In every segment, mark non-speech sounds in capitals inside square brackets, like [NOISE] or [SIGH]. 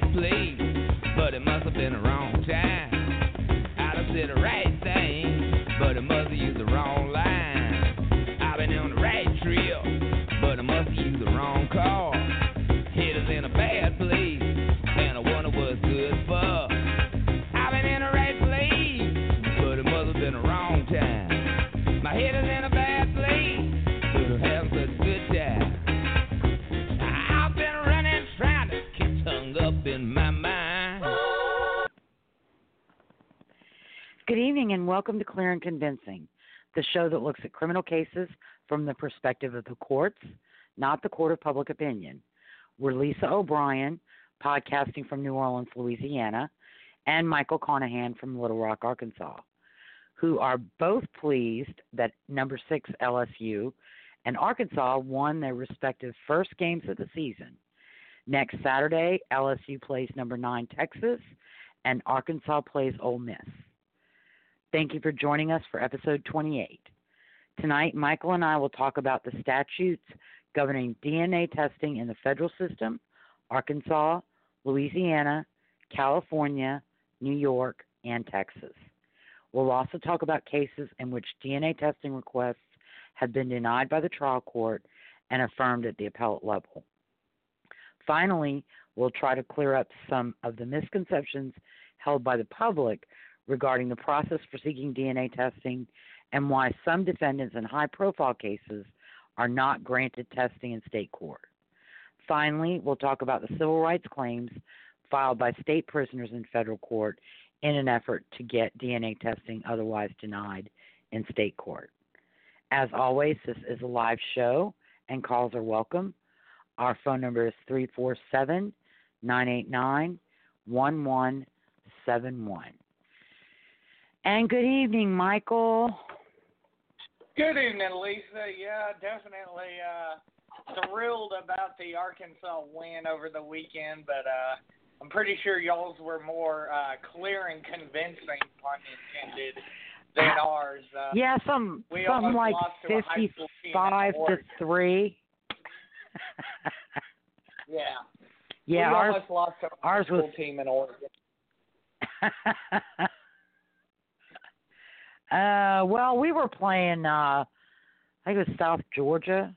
right place, but it must have been the wrong time. Good evening and welcome to Clear and Convincing, the show that looks at criminal cases from the perspective of the courts, not the court of public opinion. We're Lisa O'Brien, podcasting from New Orleans, Louisiana, and Michael Carnahan from Little Rock, Arkansas, who are both pleased that number six LSU and Arkansas won their respective first games of the season. Next Saturday, LSU plays number nine Texas, and Arkansas plays Ole Miss. Thank you for joining us for episode 28. Tonight, Michael and I will talk about the statutes governing DNA testing in the federal system, Arkansas, Louisiana, California, New York, and Texas. We'll also talk about cases in which DNA testing requests have been denied by the trial court and affirmed at the appellate level. Finally, we'll try to clear up some of the misconceptions held by the public regarding the process for seeking DNA testing and why some defendants in high profile cases are not granted testing in state court. Finally, we'll talk about the civil rights claims filed by state prisoners in federal court in an effort to get DNA testing otherwise denied in state court. As always, this is a live show and calls are welcome. Our phone number is 347 989 1171. And good evening, Michael. Good evening, Lisa. Yeah, definitely uh, thrilled about the Arkansas win over the weekend, but uh, I'm pretty sure y'all's were more uh, clear and convincing, pun intended, than ours. Uh, Yeah, some we almost like lost to a high fifty school team in five to three. Yeah. [LAUGHS] yeah, we ours almost lost to a ours was- team in Oregon. [LAUGHS] uh well we were playing uh I think it was South Georgia.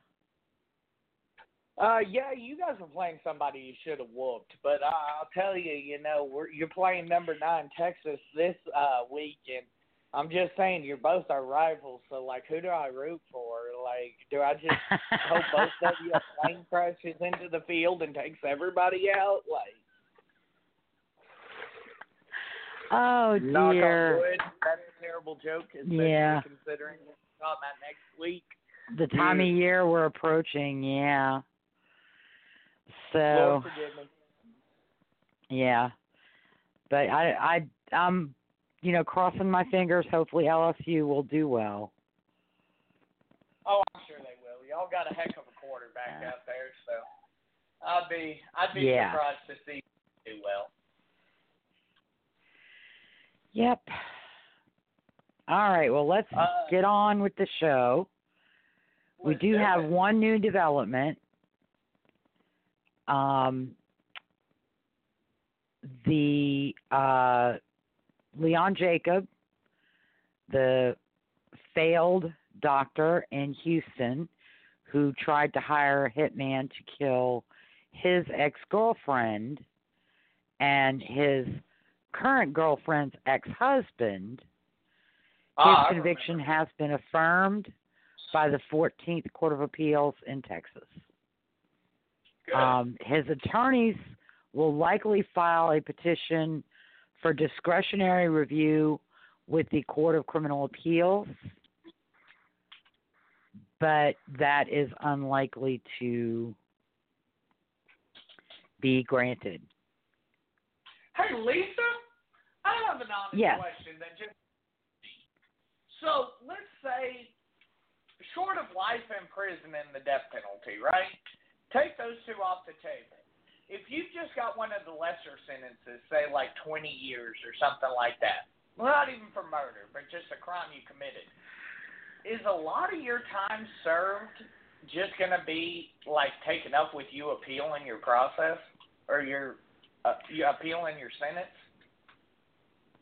Uh, yeah, you guys were playing somebody you should have whooped, but uh, I'll tell you, you know, we're you're playing number nine Texas this uh week, and I'm just saying you're both our rivals. So like, who do I root for? Like, do I just [LAUGHS] hope both of you a plane crashes into the field and takes everybody out? Like, oh knock on dear. wood. That's terrible joke, especially Yeah. considering we're talking about next week. The time of year we're approaching, yeah. So. Yeah. But I I I'm you know, crossing my fingers, hopefully LSU will do well. Oh, I'm sure they will. Y'all got a heck of a quarterback out there, so I'd be I'd be Yeah. surprised to see do well. Yep. All right, well let's Uh, get on with the show. We do have it. one new development. Um the uh Leon Jacob, the failed doctor in Houston who tried to hire a hitman to kill his ex girlfriend and his current girlfriend's ex husband. His Ah, conviction has been affirmed by the 14th Court of Appeals in Texas. Um, his attorneys will likely file a petition for discretionary review with the Court of Criminal Appeals, but that is unlikely to be granted. Hey, Lisa, I have an honest Yes. question that just. So let's say, short of life in prison and the death penalty, right? Take those two off the table. If you've just got one of the lesser sentences, say like 20 years or something like that, well, not even for murder, but just a crime you committed, is a lot of your time served just going to be like taken up with you appealing your process or your uh, you appealing your sentence?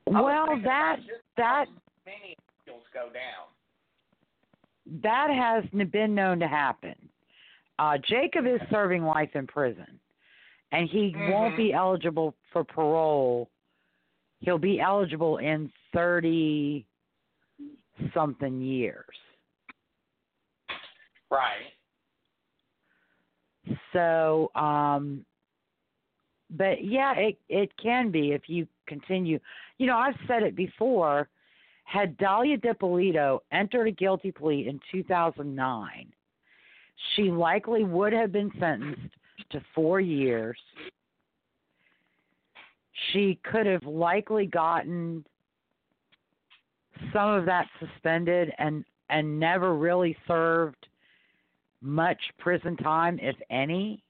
Well, that that many go down. that has been known to happen. Uh, Jacob is serving life in prison, and he won't Mhm. be eligible for parole. He'll be eligible in thirty something years. Right. So, um, but yeah, it it can be if you continue. You know, I've said it before. Had Dalia Dippolito entered a guilty plea in 2009, she likely would have been sentenced to four years. She could have likely gotten some of that suspended and and never really served much prison time, if any,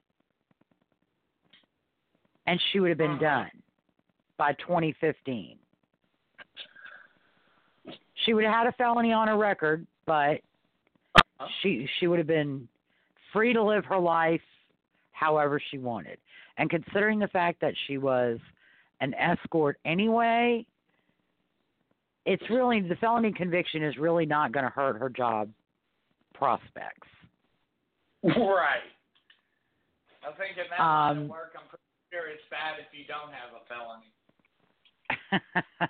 and she would have been Uh-huh. done by 2015. She would have had a felony on her record, but Uh-huh. she she would have been free to live her life however she wanted. And considering the fact that she was an escort anyway, it's really the felony conviction is really not going to hurt her job prospects. Right. I think in that line Um, of work, I'm pretty sure it's bad if you don't have a felony.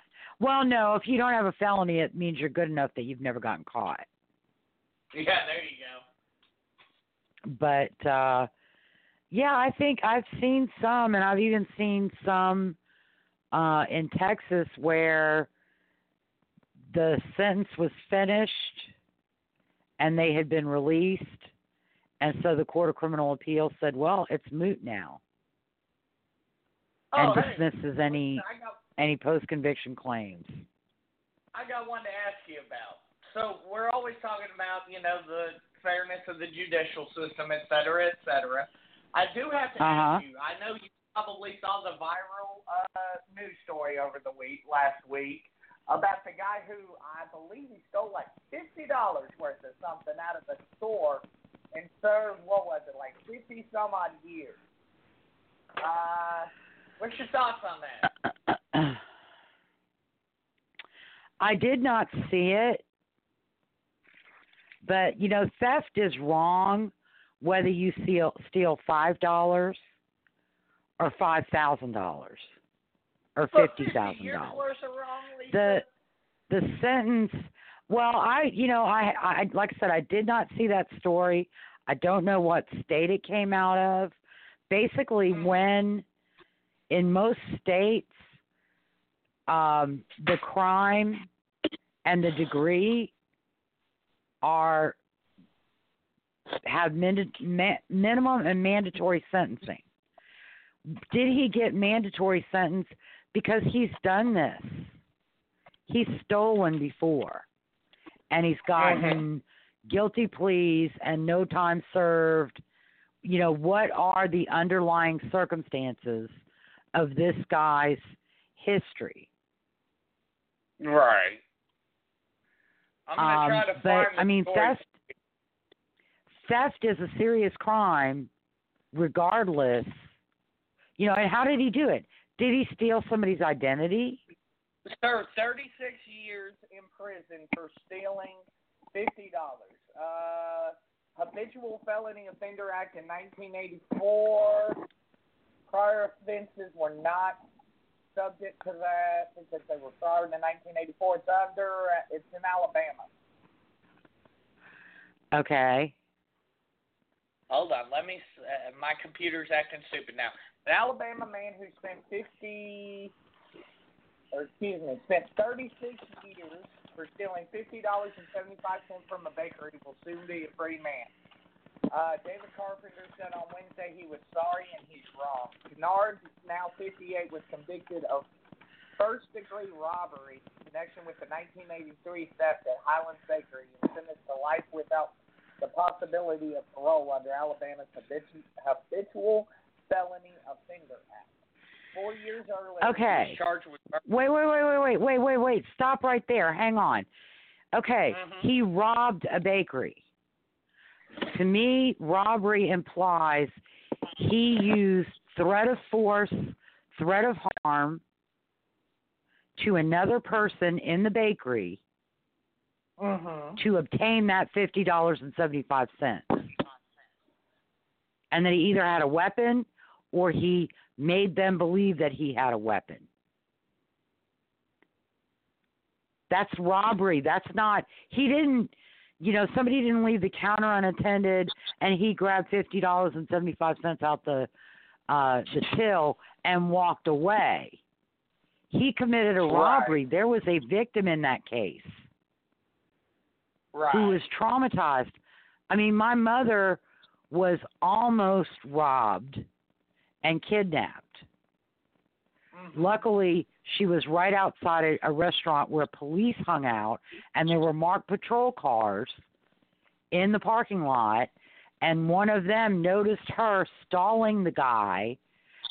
[LAUGHS] well, no, if you don't have a felony, it means you're good enough that you've never gotten caught. Yeah, there you go. But uh yeah, I think I've seen some and I've even seen some uh in Texas where the sentence was finished and they had been released and so the Court of Criminal Appeals said, "Well, it's moot now." Oh, and dismisses any I got any post-conviction claims. I got one to ask you about. So we're always talking about, you know, the fairness of the judicial system, et cetera, et cetera. I do have to Uh-huh. ask you. I know you probably saw the viral uh, news story over the week, last week, about the guy who I believe he stole like fifty dollars worth of something out of the store and served what was it, like fifty some odd years. Uh, what's your thoughts on that? [CLEARS THROAT] I did not see it, but you know, theft is wrong whether you steal steal five dollars or five thousand dollars or fifty thousand dollars. worth of wrong, Lisa? The the sentence. Well, I you know I I like I said I did not see that story. I don't know what state it came out of. Basically, mm-hmm. when in most states, um, the crime and the degree are have min- ma- minimum and mandatory sentencing. Did he get mandatory sentence because he's done this? He's stolen before, and he's gotten guilty pleas and no time served. You know what are the underlying circumstances of this guy's history? Right. I'm gonna Um, try to but find the I mean, story. theft theft is a serious crime, regardless. You know, and how did he do it? Did he steal somebody's identity? Sir, 36 years in prison for stealing fifty dollars. Uh, Habitual Felony Offender Act in 1984. Prior offenses were not subject to that because they were started in 1984. It's under. It's in Alabama. Okay. Hold on, let me. Uh, my computer's acting stupid now. An Alabama man who spent 50, or excuse me, spent 36 years for stealing $50.75 from a bakery will soon be a free man. Uh, David Carpenter said on Wednesday he was sorry and he's wrong. Kennard, now 58, was convicted of first degree robbery in connection with the 1983 theft at Highlands Bakery and sentenced to life without the possibility of parole under Alabama's habitu- habitual felony offender act. Four years earlier, Okay. he was charged with murder. Wait, wait, wait, wait, wait, wait, wait, wait. Stop right there. Hang on. Okay, Mhm. he robbed a bakery. To me, robbery implies he used threat of force, threat of harm to another person in the bakery Mm-hmm. to obtain that fifty dollars and seventy five cents. And that he either had a weapon or he made them believe that he had a weapon. That's robbery. That's not he didn't you know, somebody didn't leave the counter unattended and he grabbed fifty dollars and seventy five cents out the uh the till and walked away. He committed a Right. robbery. There was a victim in that case Right. who was traumatized. I mean, my mother was almost robbed and kidnapped. Mhm. Luckily, she was right outside a, a restaurant where police hung out, and there were marked patrol cars in the parking lot, and one of them noticed her stalling the guy,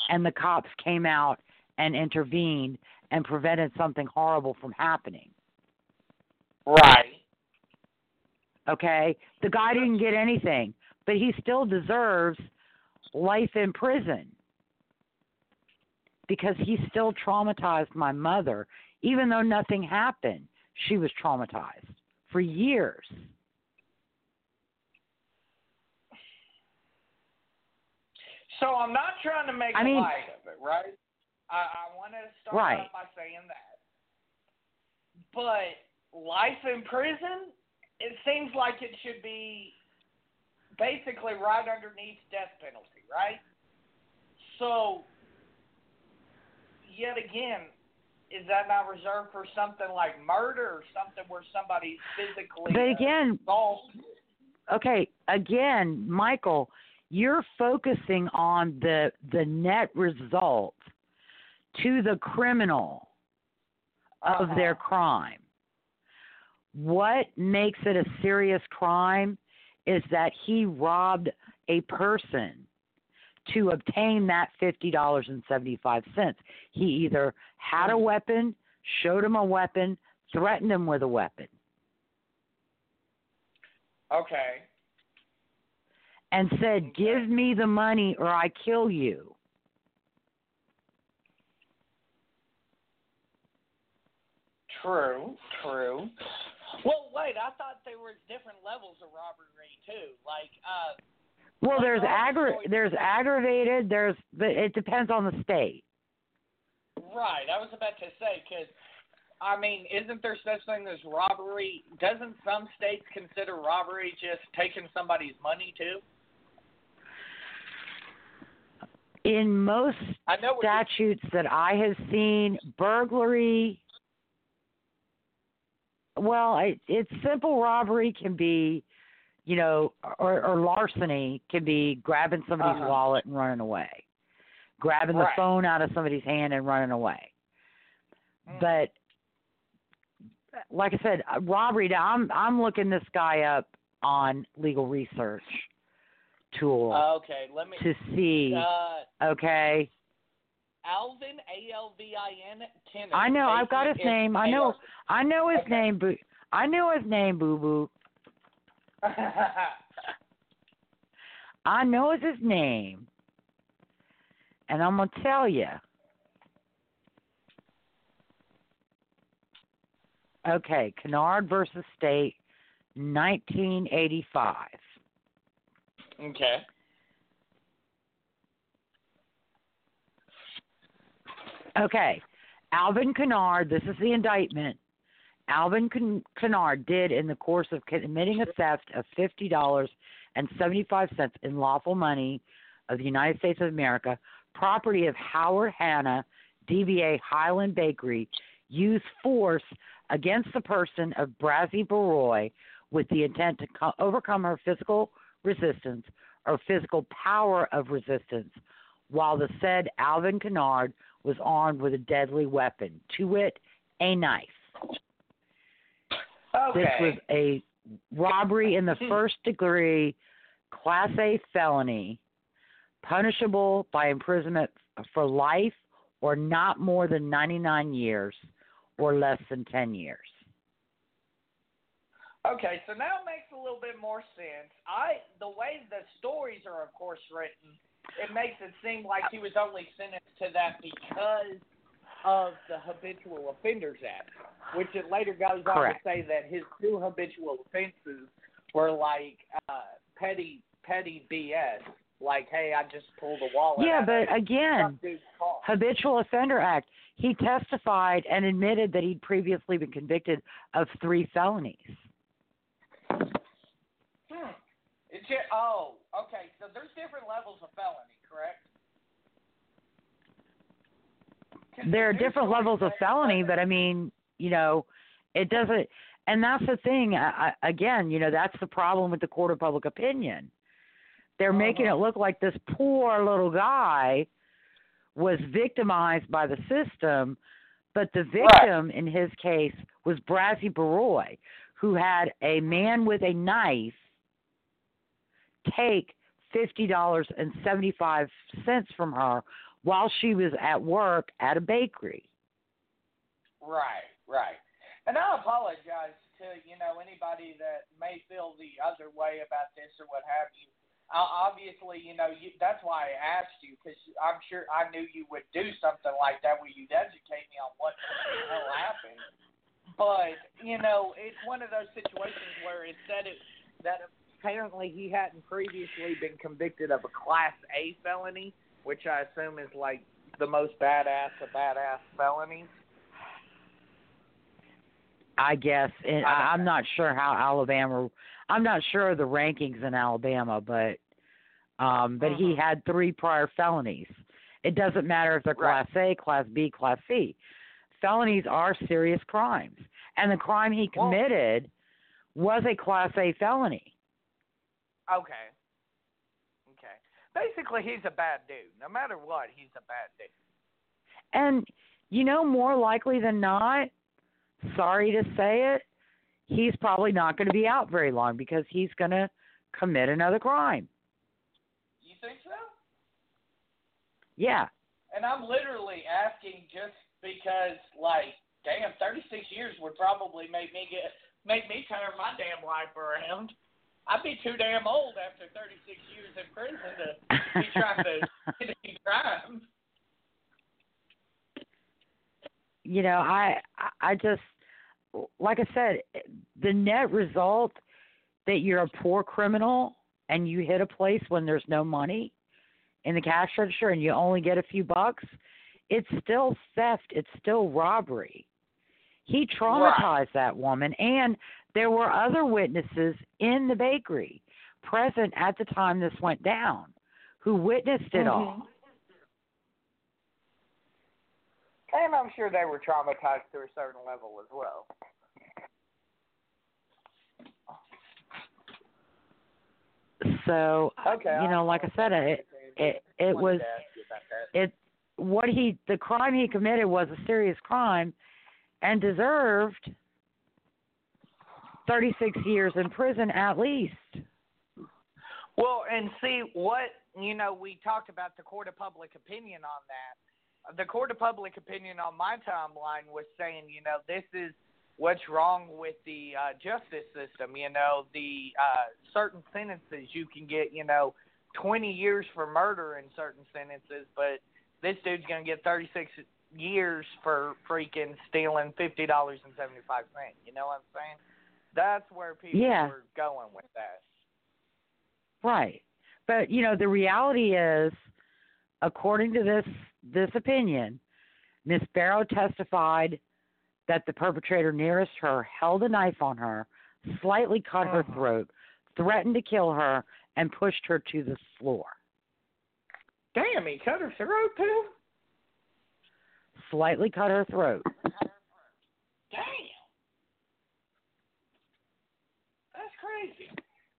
and the cops came out and intervened and prevented something horrible from happening. Right. Okay? The guy didn't get anything, but he still deserves life in prison because he still traumatized my mother. Even though nothing happened, she was traumatized for years. So I'm not trying to make I mean- light of it, right? I, I want to start Right. out by saying that. But life in prison, it seems like it should be basically right underneath death penalty, right? So, yet again, is that not reserved for something like murder or something where somebody's physically But uh, again, okay, again, Michael, you're focusing on the the net result to the criminal of Uh-huh. their crime. What makes it a serious crime is that he robbed a person to obtain that $50.75. He either had a weapon, showed him a weapon, threatened him with a weapon, Okay. and said, Give me the money or I kill you. True, true. Well, wait, I thought there was different levels of robbery too. Like, uh, Well, there's aggra- there's aggravated, there's but it depends on the state. right, I was about to say because, I mean, isn't there such thing as robbery? Doesn't some states consider robbery just taking somebody's money too? In most I know. statutes that I have seen, burglary. Well, it, it's simple robbery can be, you know, or, or larceny can be grabbing somebody's Uh-huh. wallet and running away, grabbing the phone out of somebody's hand and running away. Mm. But like I said, uh, robbery. Now I'm I'm looking this guy up on legal research tool Okay, let me. to see. Uh, okay. Alvin A L V I N Kennedy. I know, I've got his name. I know. I know his name, boo. I know his name, boo boo. [LAUGHS] I know his name, and I'm gonna tell you. Okay, Kennard versus State, 1985. Okay. Okay. Alvin Kennard, this is the indictment. Alvin Ken- Kennard did, in the course of committing a theft of $50.75 in lawful money of the United States of America, property of Howard Hanna, DBA Highland Bakery, use force against the person of Brazzy Baroy with the intent to co- overcome her physical resistance or physical power of resistance, while the said Alvin Kennard was armed with a deadly weapon, to wit, a knife. Okay. This was a robbery in the hmm. first degree, Class A felony, punishable by imprisonment for life or not more than 99 years or less than 10 years. Okay, so now it makes a little bit more sense. I the way the stories are of course written, it makes it seem like he was only sentenced to that because of the Habitual Offenders Act, which it later goes Correct. on to say that his two habitual offenses were like uh petty petty BS. Like, hey, I just pulled a wallet. Yeah, but again, some dude's car. Habitual Offender Act, he testified and admitted that he'd previously been convicted of three felonies. Hmm. It's oh, okay. So there's different levels of felony, correct? There are different levels of felony, but I mean, you know, it doesn't. And that's the thing. I, I, again, you know, that's the problem with the court of public opinion. They're oh, making it look like this poor little guy was victimized by the system, but the victim in his case was Brazzy Baroy, who had a man with a knife take fifty dollars and seventy five cents from her while she was at work at a bakery. Right, right. And I apologize to you know anybody that may feel the other way about this or what have you. Uh, obviously, you know you, that's why I asked you because I'm sure I knew you would do something like that where you'd educate me on what the hell happened. But you know, it's one of those situations where it said it that apparently he hadn't previously been convicted of a Class A felony, which I assume is like the most badass of badass felonies. I guess and I I'm not sure how Alabama. I'm not sure of the rankings in Alabama, but um, but he Mhm. had three prior felonies. It doesn't matter if they're Right. Class A, Class B, Class C. Felonies are serious crimes, and the crime he committed was a Class A felony. Okay. Basically, he's a bad dude. No matter what, he's a bad dude. And you know, more likely than not, sorry to say it, he's probably not going to be out very long because he's going to commit another crime. You think so? Yeah. And I'm literally asking just because, like, damn, 36 years would probably make me get make me turn my damn life around. I'd be too damn old after 36 years in prison to be trying to [LAUGHS] commit any crimes. you know, I I just like I said, the net result that you're a poor criminal and you hit a place when there's no money in the cash register and you only get a few bucks, it's still theft, it's still robbery. He traumatized that woman and there were other witnesses in the bakery present at the time this went down who witnessed it mm-hmm. all. And I'm sure they were traumatized to a certain level as well. So Okay. you know, like I said, it it it was it what he the crime he committed was a serious crime and deserved 36 years in prison at least. Well, and see what you know. We talked about the court of public opinion on that. The court of public opinion on my timeline was saying, you know, this is what's wrong with the uh, justice system. You know, the uh, certain sentences you can get, you know, 20 years for murder in certain sentences, but this dude's gonna get 36 years for freaking stealing fifty dollars and seventy five cents. You know what I'm saying? That's where people Yeah. were going with that. Right. But you know, the reality is, according to this this opinion, Miss Barrow testified that the perpetrator nearest her held a knife on her, slightly cut her Mhm. throat, threatened to kill her, and pushed her to the floor. Damn, he cut her throat too. Slightly cut her throat. Damn. That's crazy.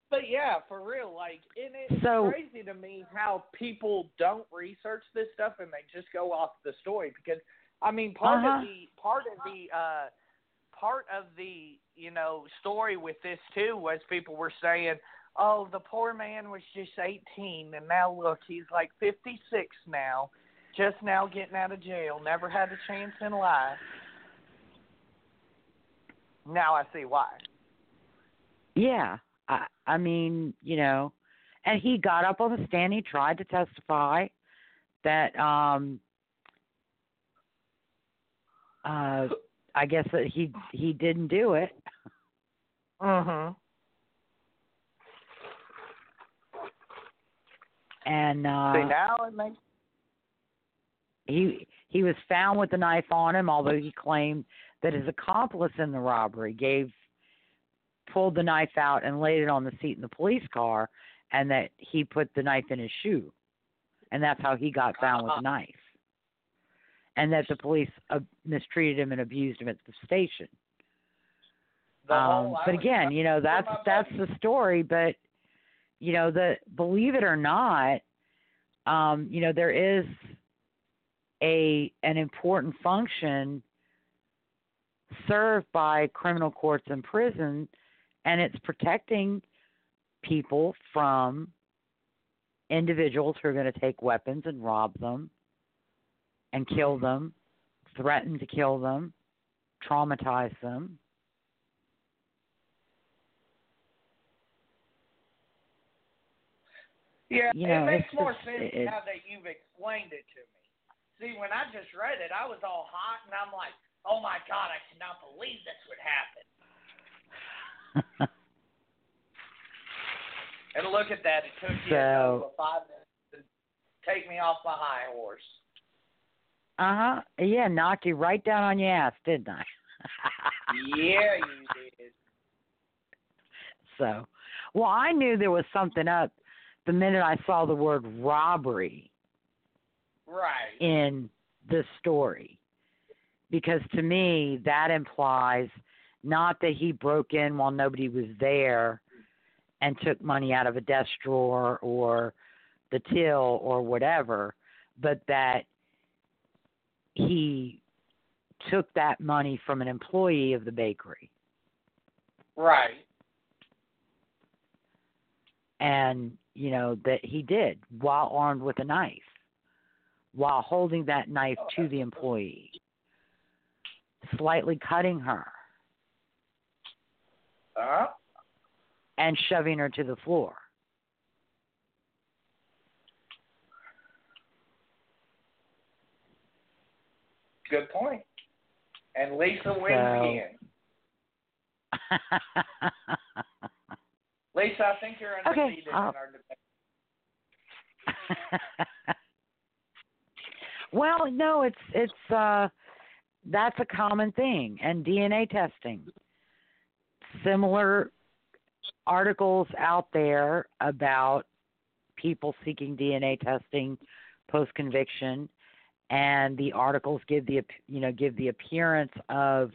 But yeah, for real, like, and it's So- crazy to me how people don't research this stuff and they just go off the story because, I mean, part Uh-huh. of the part of the uh, part of the you know story with this too was people were saying, oh, the poor man was just eighteen and now look, he's like fifty six now, just now getting out of jail, never had a chance in life. Now I see why. Yeah. I I mean, you know, and he got up on the stand, he tried to testify that um uh I guess that he he didn't do it. Mhm. And See uh now it makes he he was found with the knife on him, although he claimed that his accomplice in the robbery gave pulled the knife out and laid it on the seat in the police car, and that he put the knife in his shoe, and that's how he got found with the knife, and that the police uh, mistreated him and abused him at the station. Um, but again, you know that's that's the story. But you know the believe it or not, um, you know there is a an important function served by criminal courts and prison, and it's protecting people from individuals who are going to take weapons and rob them and kill mm-hmm. them, threaten to kill them, traumatize them. Yeah, you know, it makes more just- sense it- now that you've explained it to me. See, when I just read it, I was all hot, and I'm like, "Oh my god, I cannot believe this would happen." And look at that, it took you So- over five minutes to take me off my high horse. Uh huh. Yeah, knocked you right down on your ass, didn't I? yeah, you [LAUGHS] did. So, well, I knew there was something up the minute I saw the word robbery Right. in the story. Because to me, that implies not that he broke in while nobody was there and took money out of a desk drawer or the till or whatever, but that he took that money from an employee of the bakery. Right. and you know that he did while armed with a knife while holding that knife to the employee slightly cutting her Uh, and shoving her to the floor good point. And Lisa wins again. [LAUGHS] Lisa, I think you're Okay, undefeated uh, in our debate. [LAUGHS] well no it's it's uh that's a common thing and dna testing similar articles out there about people seeking dna testing post conviction and the articles give the you know give the appearance of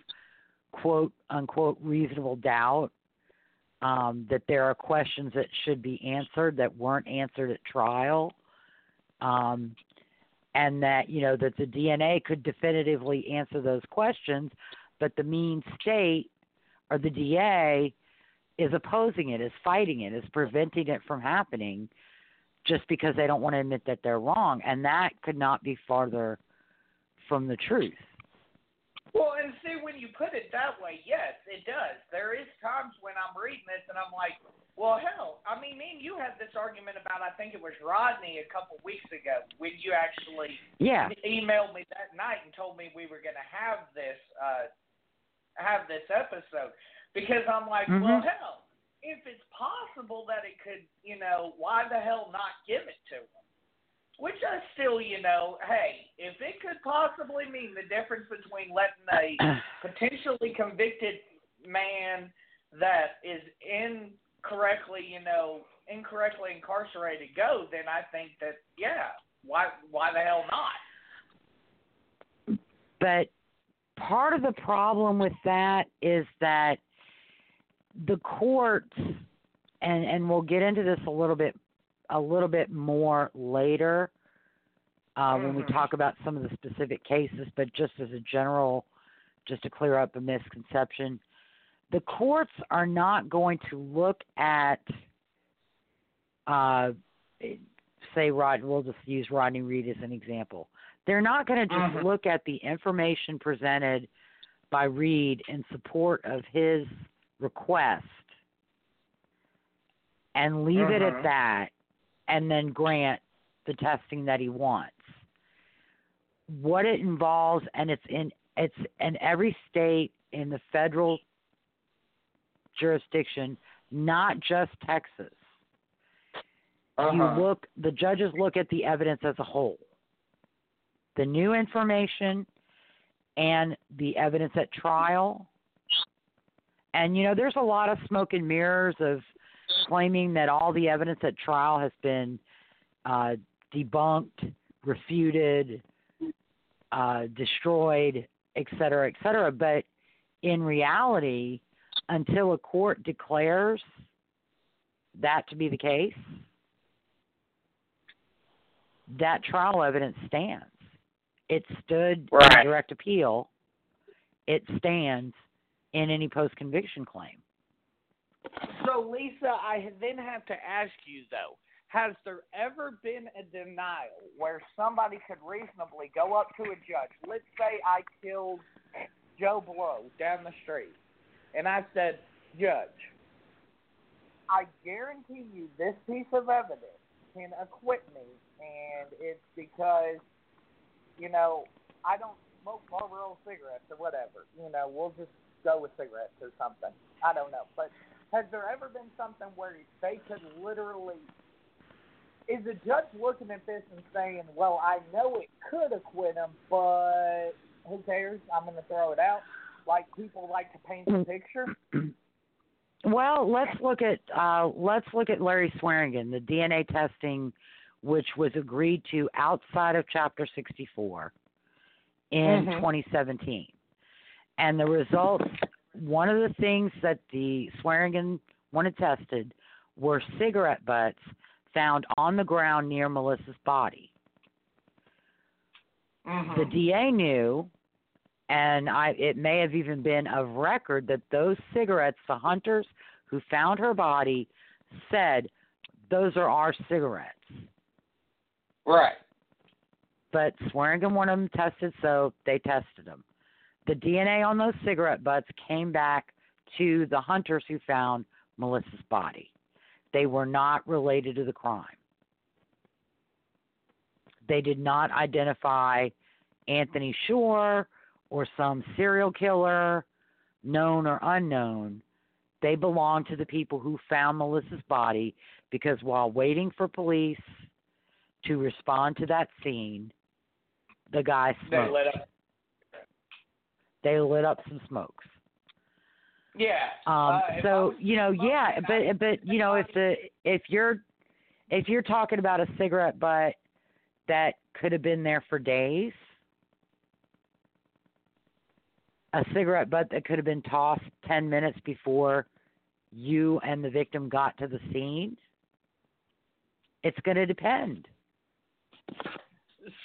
quote unquote reasonable doubt um, that there are questions that should be answered that weren't answered at trial um, and that you know that the DNA could definitively answer those questions, but the mean state or the DA is opposing it, is fighting it, is preventing it from happening, just because they don't want to admit that they're wrong, and that could not be farther from the truth. Well, and see, when you put it that way, yes, it does. There is times when I'm reading this and I'm like, well, hell, I mean, me and you had this argument about, I think it was Rodney a couple weeks ago when you actually Yeah, emailed me that night and told me we were going to have this, uh, have this episode because I'm like, well, Mhm. hell, if it's possible that it could, you know, why the hell not give it to them? Which I still, you know, hey, if it could possibly mean the difference between letting a [CLEARS THROAT] potentially convicted man that is incorrectly, you know, incorrectly incarcerated go, then I think that yeah, why why the hell not? But part of the problem with that is that the courts and and we'll get into this a little bit a little bit more later uh, when we Mhm. talk about some of the specific cases, but just as a general, just to clear up a misconception, the courts are not going to look at, uh, say, Rod. We'll just use Rodney Reed as an example. They're not going to just Mhm. look at the information presented by Reed in support of his request and leave it at Mhm. that and then grant the testing that he wants. What it involves and it's in it's in every state in the federal jurisdiction, not just Texas. You Uh-huh. look the judges look at the evidence as a whole. The new information and the evidence at trial. And you know, there's a lot of smoke and mirrors of claiming that all the evidence at trial has been uh, debunked, refuted, uh, destroyed, et cetera, et cetera. But in reality, until a court declares that to be the case, that trial evidence stands. It stood in direct appeal. It stands in any post conviction claim. So, Lisa, I then have to ask you though: Has there ever been a denial where somebody could reasonably go up to a judge? Let's say I killed Joe Blow down the street, and I said, "Judge, I guarantee you this piece of evidence can acquit me, and it's because, you know, I don't smoke Marlboro cigarettes or whatever. You know, we'll just go with cigarettes or something. I don't know, but." Has there ever been something where they could literally? Is the judge looking at this and saying, "Well, I know it could acquit him, but who cares? I'm going to throw it out." Like people like to paint the picture. Well, let's look at uh, let's look at Larry Swearingen, the DNA testing, which was agreed to outside of Chapter 64 in Mhm. 2017, and the results. One of the things that the Swearingen wanted tested were cigarette butts found on the ground near Melissa's body. The DA knew, and I it may have even been of record that those cigarettes, the hunters who found her body, said those are our cigarettes. Right. But Swearingen wanted them tested, so they tested them. The DNA on those cigarette butts came back to the hunters who found Melissa's body. They were not related to the crime. They did not identify Anthony Shore or some serial killer, known or unknown. They belonged to the people who found Melissa's body because while waiting for police to respond to that scene, the guy They smoked. up. They lit up some smokes. Yeah. Um, uh, so you know, smoking, yeah, but but you know, if the if you're if you're talking about a cigarette butt that could have been there for days, a cigarette butt that could have been tossed ten minutes before you and the victim got to the scene, it's going to depend.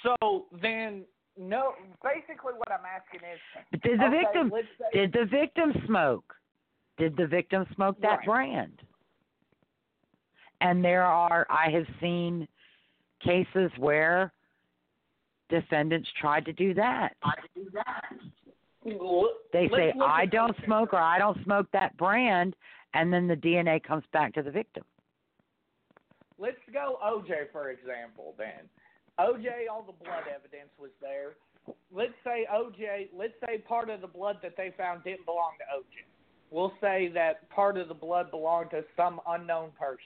So then, no. Basically, what I'm asking is, did the okay, victim say, did the victim smoke? Did the victim smoke that Right. brand? And there are I have seen cases where defendants tried to do that. They let's say I don't smoke or I don't smoke that brand and then the DNA comes back to the victim. Let's go OJ for example. Then OJ, all the blood evidence was there. Let's say OJ. Let's say part of the blood that they found didn't belong to OJ. we'll say that part of the blood belonged to some unknown person.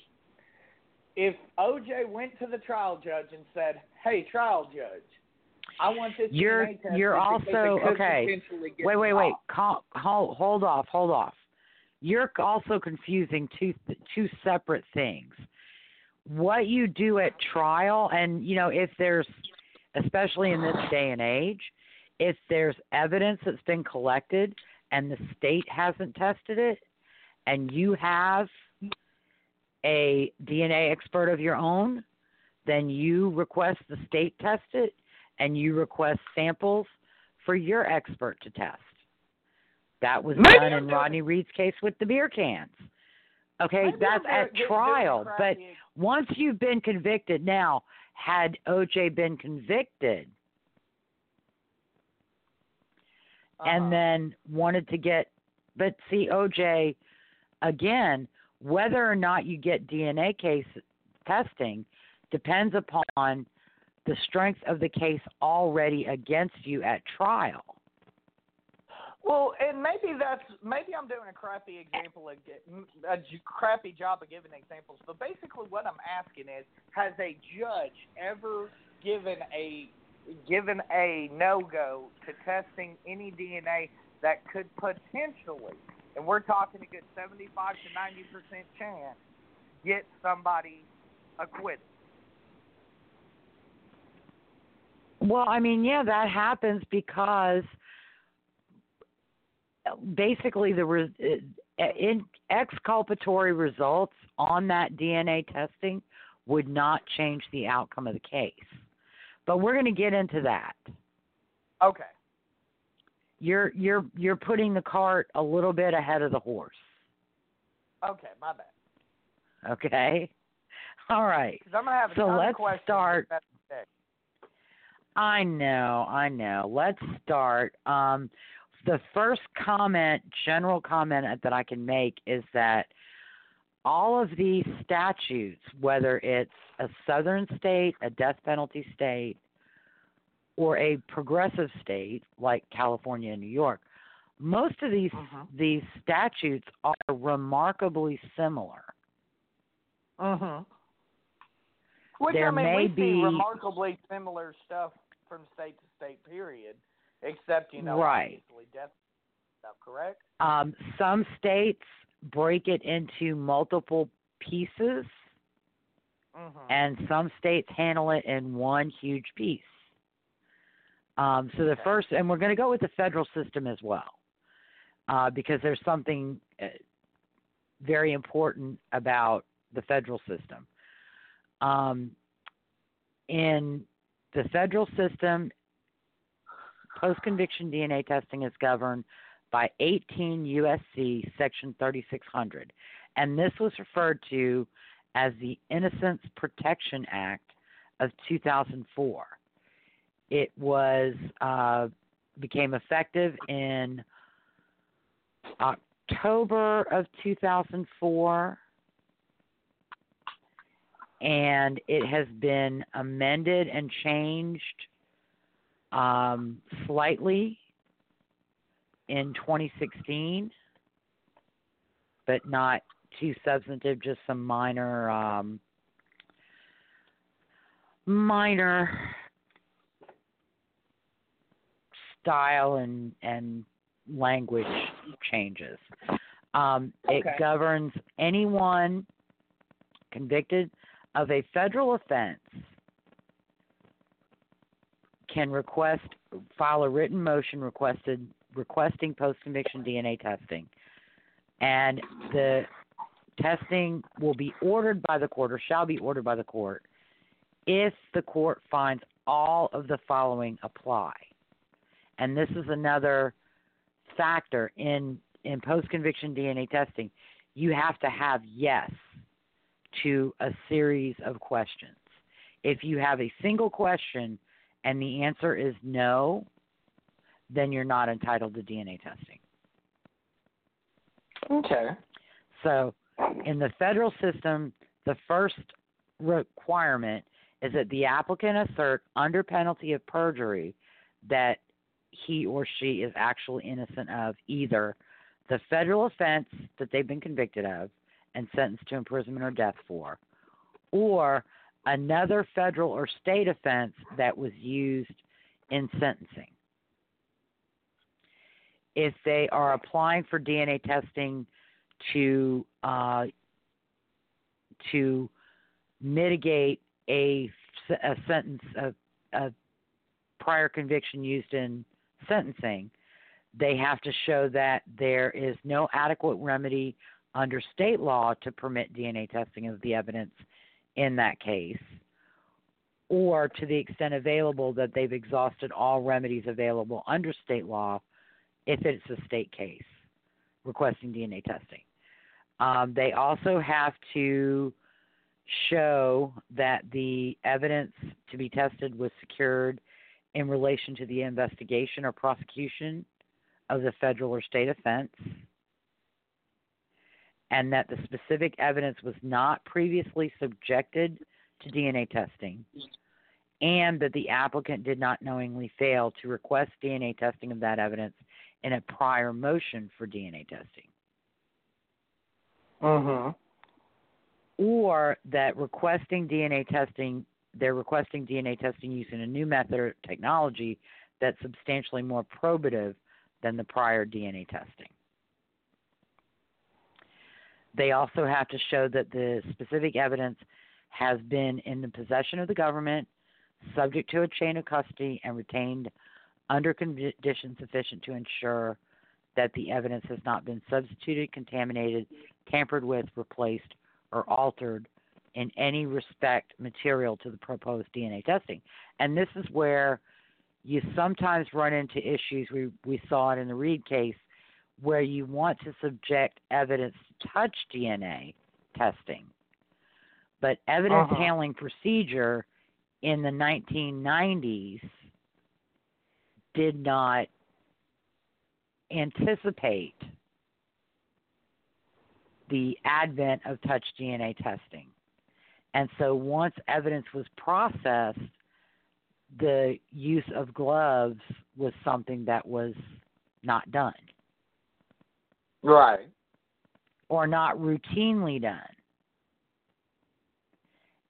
If OJ went to the trial judge and said, "Hey, trial judge, I want this You're you're also okay. Wait, wait, wait. Call, hold, hold off, hold off. You're also confusing two two separate things. What you do at trial, and you know, if there's, especially in this day and age, if there's evidence that's been collected and the state hasn't tested it, and you have a DNA expert of your own, then you request the state test it, and you request samples for your expert to test. That was Maybe done in Rodney Reed's case with the beer cans. Okay, Maybe that's at trial, but once you've been convicted, now had OJ been convicted uh-huh. and then wanted to get, but see OJ again, whether or not you get DNA case testing depends upon the strength of the case already against you at trial. Well, and maybe that's maybe I'm doing a crappy example of a crappy job of giving examples. But basically, what I'm asking is, has a judge ever given a given a no go to testing any DNA that could potentially, and we're talking a good 75 to 90 percent chance, get somebody acquitted? Well, I mean, yeah, that happens because basically the re- uh, in exculpatory results on that DNA testing would not change the outcome of the case. But we're going to get into that. Okay. You're you're you're putting the cart a little bit ahead of the horse. Okay, my bad. Okay? [LAUGHS] All right. I'm gonna have a So let's start- I know, I know. Let's start. Um, the first comment, general comment that I can make is that all of these statutes, whether it's a southern state, a death penalty state, or a progressive state like California and New York, most of these Mhm. these statutes are remarkably similar. Mm-hmm. Which There I mean, may we see be- remarkably similar stuff from state to state. Period, except you know, Right. death stuff. Correct. Um, some states break it into multiple pieces, Mm-hmm. and some states handle it in one huge piece. Um, so the Okay. first, and we're going to go with the federal system as well, uh, because there's something uh, very important about the federal system. Um, in the federal system, post conviction DNA testing is governed by 18 USC Section 3600, and this was referred to as the Innocence Protection Act of 2004. It was uh, became effective in October of 2004, and it has been amended and changed um, slightly in 2016, but not too substantive, just some minor um, minor style and and language changes. Um, Okay. It governs anyone convicted of a federal offense can request file a written motion requested requesting post conviction DNA testing, and the testing will be ordered by the court or shall be ordered by the court if the court finds all of the following apply. And this is another factor in in post conviction DNA testing. You have to have yes to a series of questions. If you have a single question and the answer is no, then you're not entitled to DNA testing. Okay. So, in the federal system, the first requirement is that the applicant assert under penalty of perjury that he or she is actually innocent of either the federal offense that they've been convicted of and sentenced to imprisonment or death for, or another federal or state offense that was used in sentencing. If they are applying for DNA testing to uh, to mitigate a, a sentence a, a prior conviction used in sentencing, they have to show that there is no adequate remedy under state law to permit DNA testing of the evidence in that case, or to the extent available that they've exhausted all remedies available under state law if it's a state case requesting DNA testing. Um, they also have to show that the evidence to be tested was secured in relation to the investigation or prosecution of the federal or state offense, and that the specific evidence was not previously subjected to DNA testing, and that the applicant did not knowingly fail to request DNA testing of that evidence in a prior motion for DNA testing. Mhm. Or that requesting DNA testing, they're requesting DNA testing using a new method or technology that's substantially more probative than the prior DNA testing. They also have to show that the specific evidence has been in the possession of the government, subject to a chain of custody, and retained under conditions sufficient to ensure that the evidence has not been substituted, contaminated, tampered with, replaced, or altered in any respect material to the proposed DNA testing. And this is where you sometimes run into issues. We, we saw it in the Reed case where you want to subject evidence to touch DNA testing. But evidence Uh-huh. handling procedure in the 1990s did not anticipate the advent of touch DNA testing. And so once evidence was processed, the use of gloves was something that was not done Right. or not routinely done.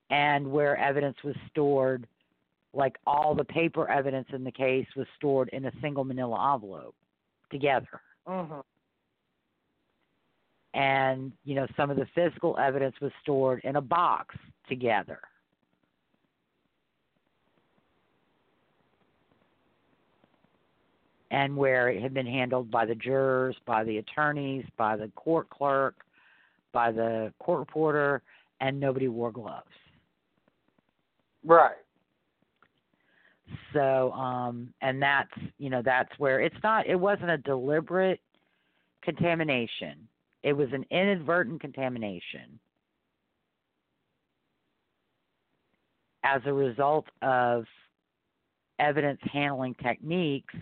And where evidence was stored, like all the paper evidence in the case was stored in a single manila envelope together. Mhm. And, you know, some of the physical evidence was stored in a box together. And where it had been handled by the jurors, by the attorneys, by the court clerk, by the court reporter, and nobody wore gloves. Right. So, um, and that's, you know, that's where it's not, it wasn't a deliberate contamination, it was an inadvertent contamination as a result of evidence handling techniques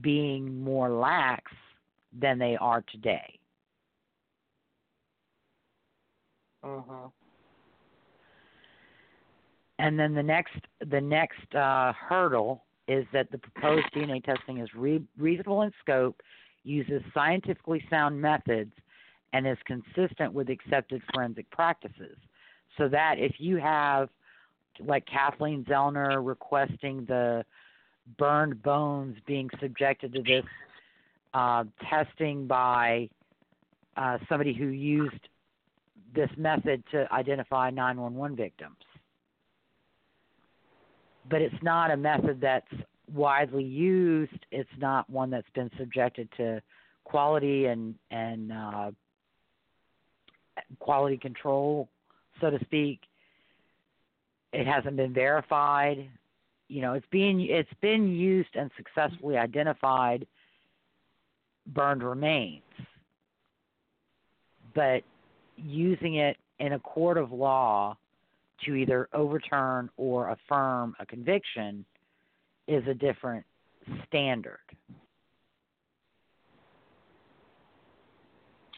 being more lax than they are today. Mhm. And then the next the next uh, hurdle is that the proposed [COUGHS] DNA testing is re- reasonable in scope, uses scientifically sound methods, and is consistent with accepted forensic practices. So that if you have, like Kathleen Zellner requesting the burned bones being subjected to this uh, testing by uh, somebody who used this method to identify 911 victims but it's not a method that's widely used. It's not one that's been subjected to quality and and uh, quality control, so to speak. It hasn't been verified. You know, it's being it's been used and successfully identified burned remains, but using it in a court of law to either overturn or affirm a conviction is a different standard.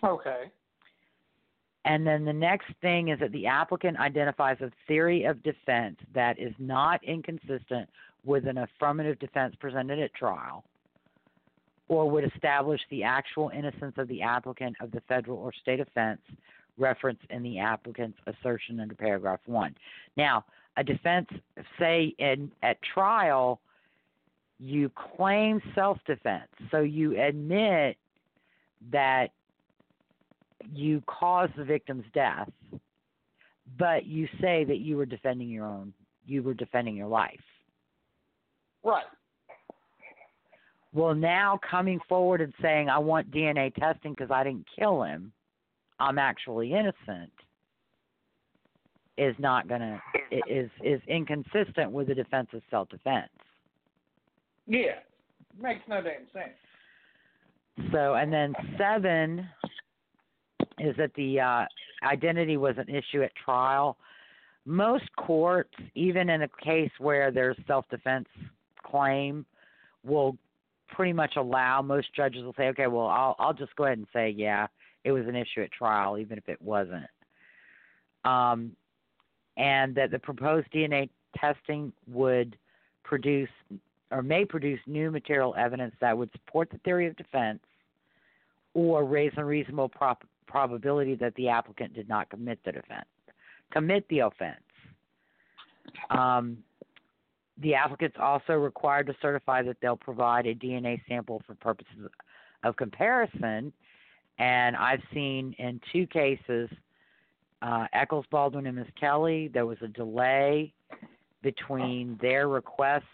Okay. And then the next thing is that the applicant identifies a theory of defense that is not inconsistent with an affirmative defense presented at trial, or would establish the actual innocence of the applicant of the federal or state offense referenced in the applicant's assertion under paragraph 1. Now, a defense say in at trial you claim self-defense. So you admit that you caused the victim's death, but you say that you were defending your own, you were defending your life. Right. Well, now coming forward and saying I want DNA testing because I didn't kill him, I'm actually innocent, is not gonna is is inconsistent with the defense of self defense. Yeah. Makes no damn sense. So, and then seven is that the uh, identity was an issue at trial. Most courts, even in a case where there's self defense claim, will pretty much allow. Most judges will say, okay, well, I'll I'll just go ahead and say, yeah, it was an issue at trial, even if it wasn't. Um, and that the proposed DNA testing would produce or may produce new material evidence that would support the theory of defense or raise a reasonable prop- probability that the applicant did not commit the defense, commit the offense. Um, the applicant's also required to certify that they'll provide a DNA sample for purposes of comparison. And I've seen in two cases, uh, Echols Baldwin and Ms. Kelly, there was a delay between their request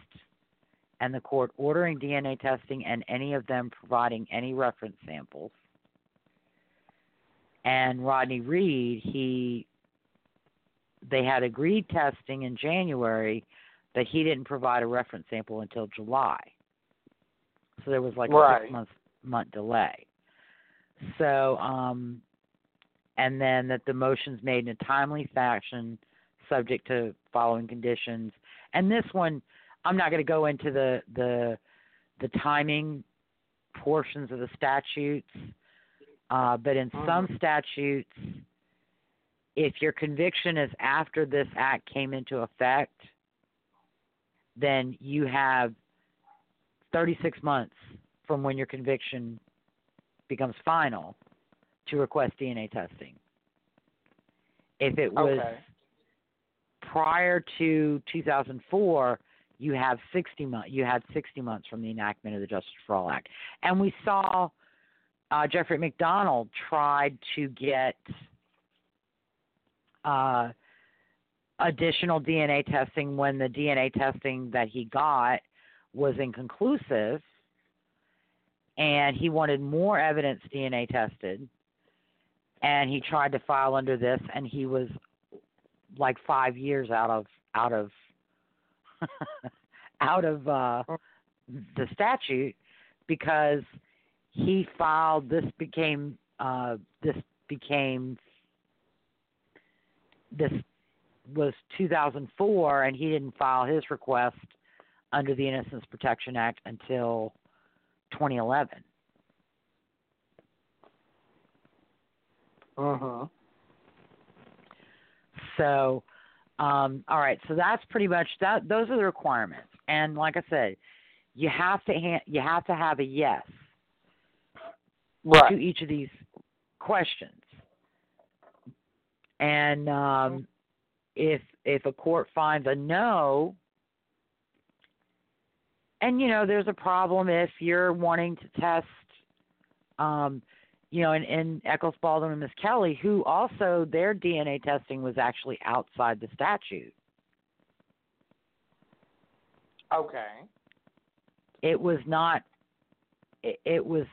and the court ordering DNA testing and any of them providing any reference samples. And Rodney Reed, he they had agreed testing in January, but he didn't provide a reference sample until July. So there was like a six month month delay. So um and then that the motions made in a timely fashion subject to following conditions. And this one I'm not going to go into the the the timing portions of the statutes, uh, but in some statutes, if your conviction is after this act came into effect, then you have 36 months from when your conviction becomes final to request DNA testing. If it was Okay. prior to 2004, you have 60 months. You had 60 months from the enactment of the Justice for All Act, and we saw uh, Jeffrey MacDonald tried to get uh, additional DNA testing when the DNA testing that he got was inconclusive, and he wanted more evidence DNA tested, and he tried to file under this, and he was like five years out of out of [LAUGHS] out of uh the statute because he filed this became uh this became this was 2004 and he didn't file his request under the Innocence Protection Act until 2011. Uh-huh. So, um, all right. So that's pretty much that. Those are the requirements. And like I said, you have to ha- you have to have a yes to each of these questions. And um, if if a court finds a no, and you know there's a problem if you're wanting to test, um, you know, in, in Echols Baldwin and Miss Kelly, who also their DNA testing was actually outside the statute. Okay. It was not. It, it was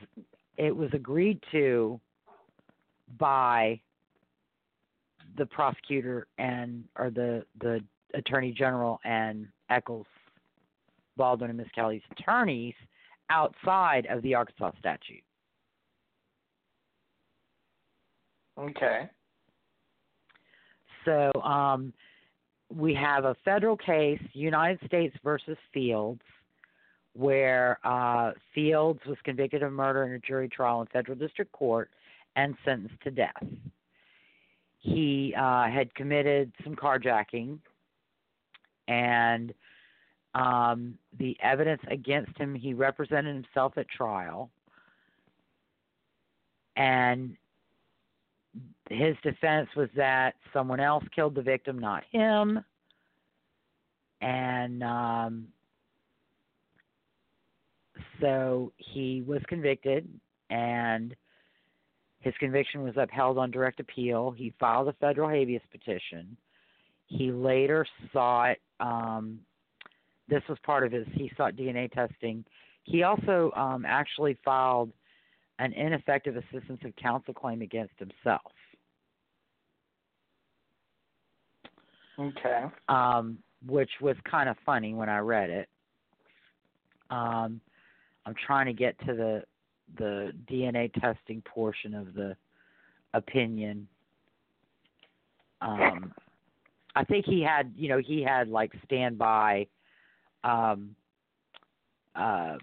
it was agreed to by the prosecutor and or the the attorney general and Echols Baldwin and Misskelley's attorneys outside of the Arkansas statute. Okay. So um, we have a federal case, United States versus Fields, where uh, Fields was convicted of murder in a jury trial in federal district court and sentenced to death. He uh, had committed some carjacking, and Um, the evidence against him, he represented himself at trial, and his defense was that someone else killed the victim, not him. And um, so he was convicted, and his conviction was upheld on direct appeal. He filed a federal habeas petition. He later sought, um, this was part of his, he sought DNA testing. He also um, actually filed an ineffective assistance of counsel claim against himself. Okay. um, which was kind of funny when I read it. Um, I'm trying to get to the the DNA testing portion of the opinion. Um, I think he had, you know, he had like standby, um, uh,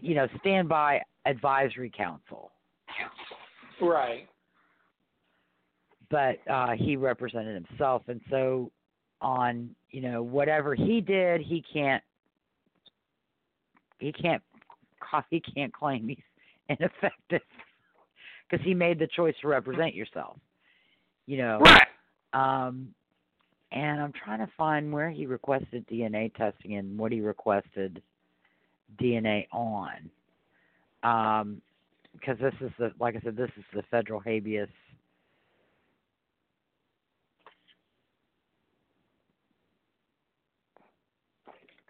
you know, standby advisory counsel. Right. but uh he represented himself and so on you know whatever he did he can't he can't he can't claim he's ineffective [LAUGHS] because he made the choice to represent yourself you know Right. um and i'm trying to find where he requested dna testing and what he requested dna on um because this is the like i said this is the federal habeas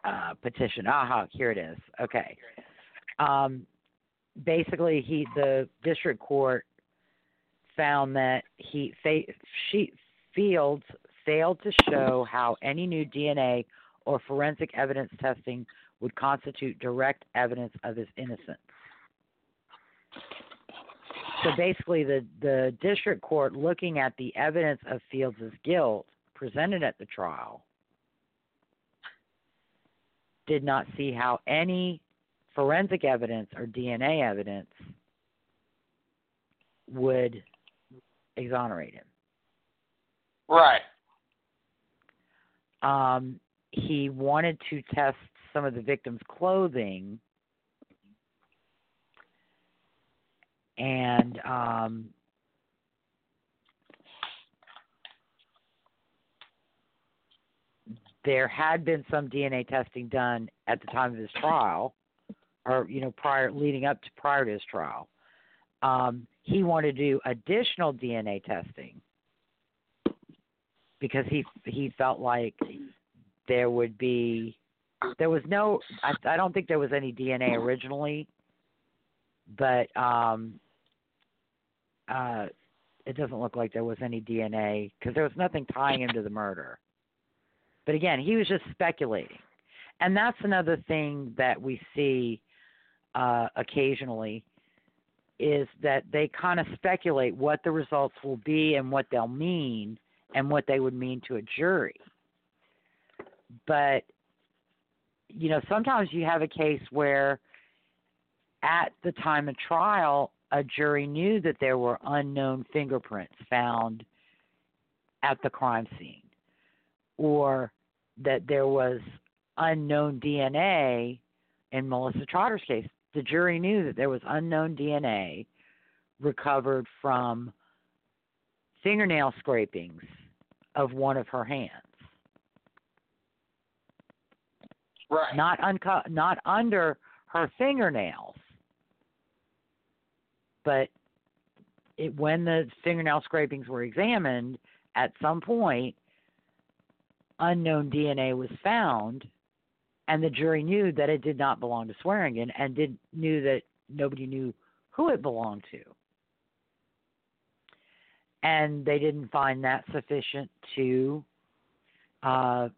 uh, petition. Aha, here it is. Okay. Um, basically, he the district court found that he fa- she, Fields failed to show how any new DNA or forensic evidence testing would constitute direct evidence of his innocence. So basically, the the district court, looking at the evidence of Fields' guilt presented at the trial, did not see how any forensic evidence or DNA evidence would exonerate him. Right. Um, he wanted to test some of the victim's clothing, and um, there had been some DNA testing done at the time of his trial, or you know, prior leading up to prior to his trial. Um, he wanted to do additional DNA testing because he he felt like there would be there was no I, I don't think there was any DNA originally, but um, uh, it doesn't look like there was any DNA because there was nothing tying him to the murder. But again, he was just speculating. And that's another thing that we see uh, occasionally is that they kind of speculate what the results will be and what they'll mean and what they would mean to a jury. But, you know, sometimes you have a case where at the time of trial, a jury knew that there were unknown fingerprints found at the crime scene or that there was unknown DNA in Melissa Trotter's case. The jury knew that there was unknown DNA recovered from fingernail scrapings of one of her hands. Right. Not unco- not under her fingernails. But it, when the fingernail scrapings were examined, at some point unknown DNA was found, and the jury knew that it did not belong to Swearingen, and did knew that nobody knew who it belonged to, and they didn't find that sufficient to uh,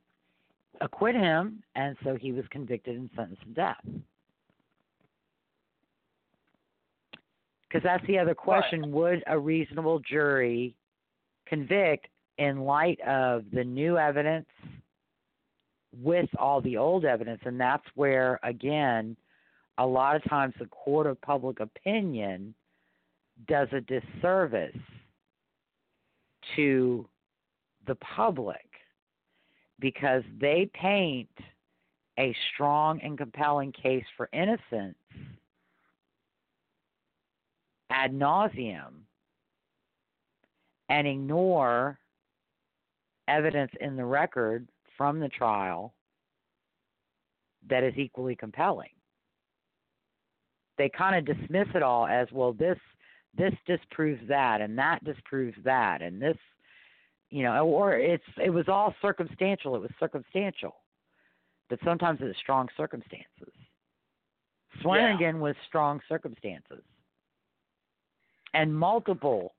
acquit him, and so he was convicted and sentenced to death. Because that's the other question: Would a reasonable jury convict in light of the new evidence with all the old evidence and that's where again a lot of times the court of public opinion does a disservice to the public because they paint a strong and compelling case for innocence ad nauseum and ignore evidence in the record from the trial that is equally compelling. They kind of dismiss it all as well this this disproves that and that disproves that and this you know or it's it was all circumstantial it was circumstantial. But sometimes it's strong circumstances. Swearingen was strong circumstances. And multiple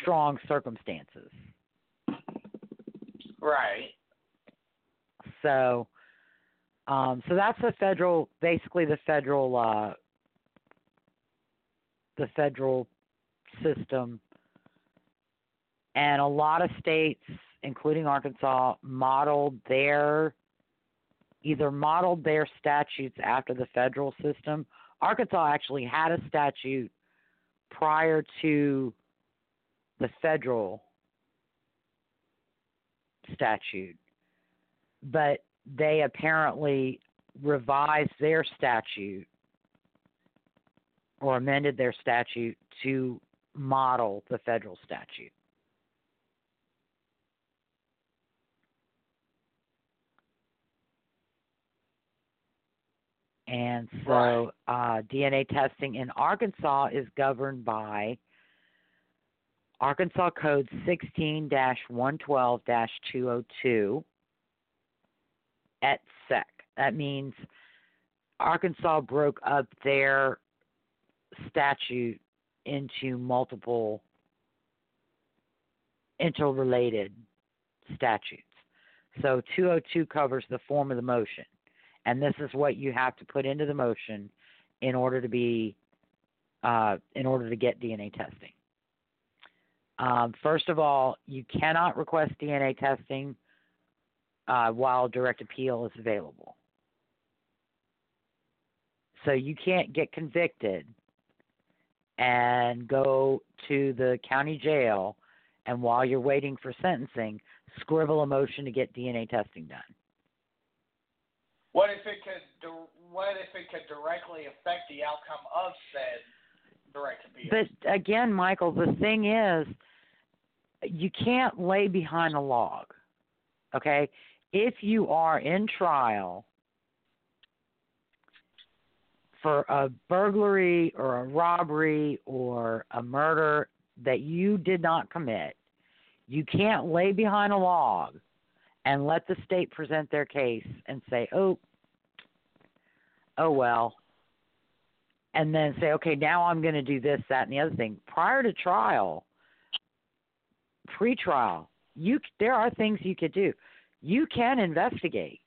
strong circumstances Right. so um so that's the federal basically the federal uh the federal system and a lot of states including Arkansas modeled their either modeled their statutes after the federal system. Arkansas actually had a statute prior to the federal statute, but they apparently revised their statute or amended their statute to model the federal statute. And so uh, DNA testing in Arkansas is governed by Arkansas Code 16 112 202 et seq. That means Arkansas broke up their statute into multiple interrelated statutes. So 202 covers the form of the motion, and this is what you have to put into the motion in order to be uh, in order to get DNA testing. Um, first of all, you cannot request DNA testing uh, while direct appeal is available. So you can't get convicted and go to the county jail and while you're waiting for sentencing, scribble a motion to get DNA testing done. What if it could? What if it could directly affect the outcome of said direct appeal? But again, Michael, the thing is, you can't lay behind a log. Okay? If you are in trial for a burglary or a robbery or a murder that you did not commit, you can't lay behind a log and let the state present their case and say, "Oh, oh well." And then say, "Okay, now I'm going to do this, that, and the other thing." Prior to trial, pre-trial, you there are things you could do. You can investigate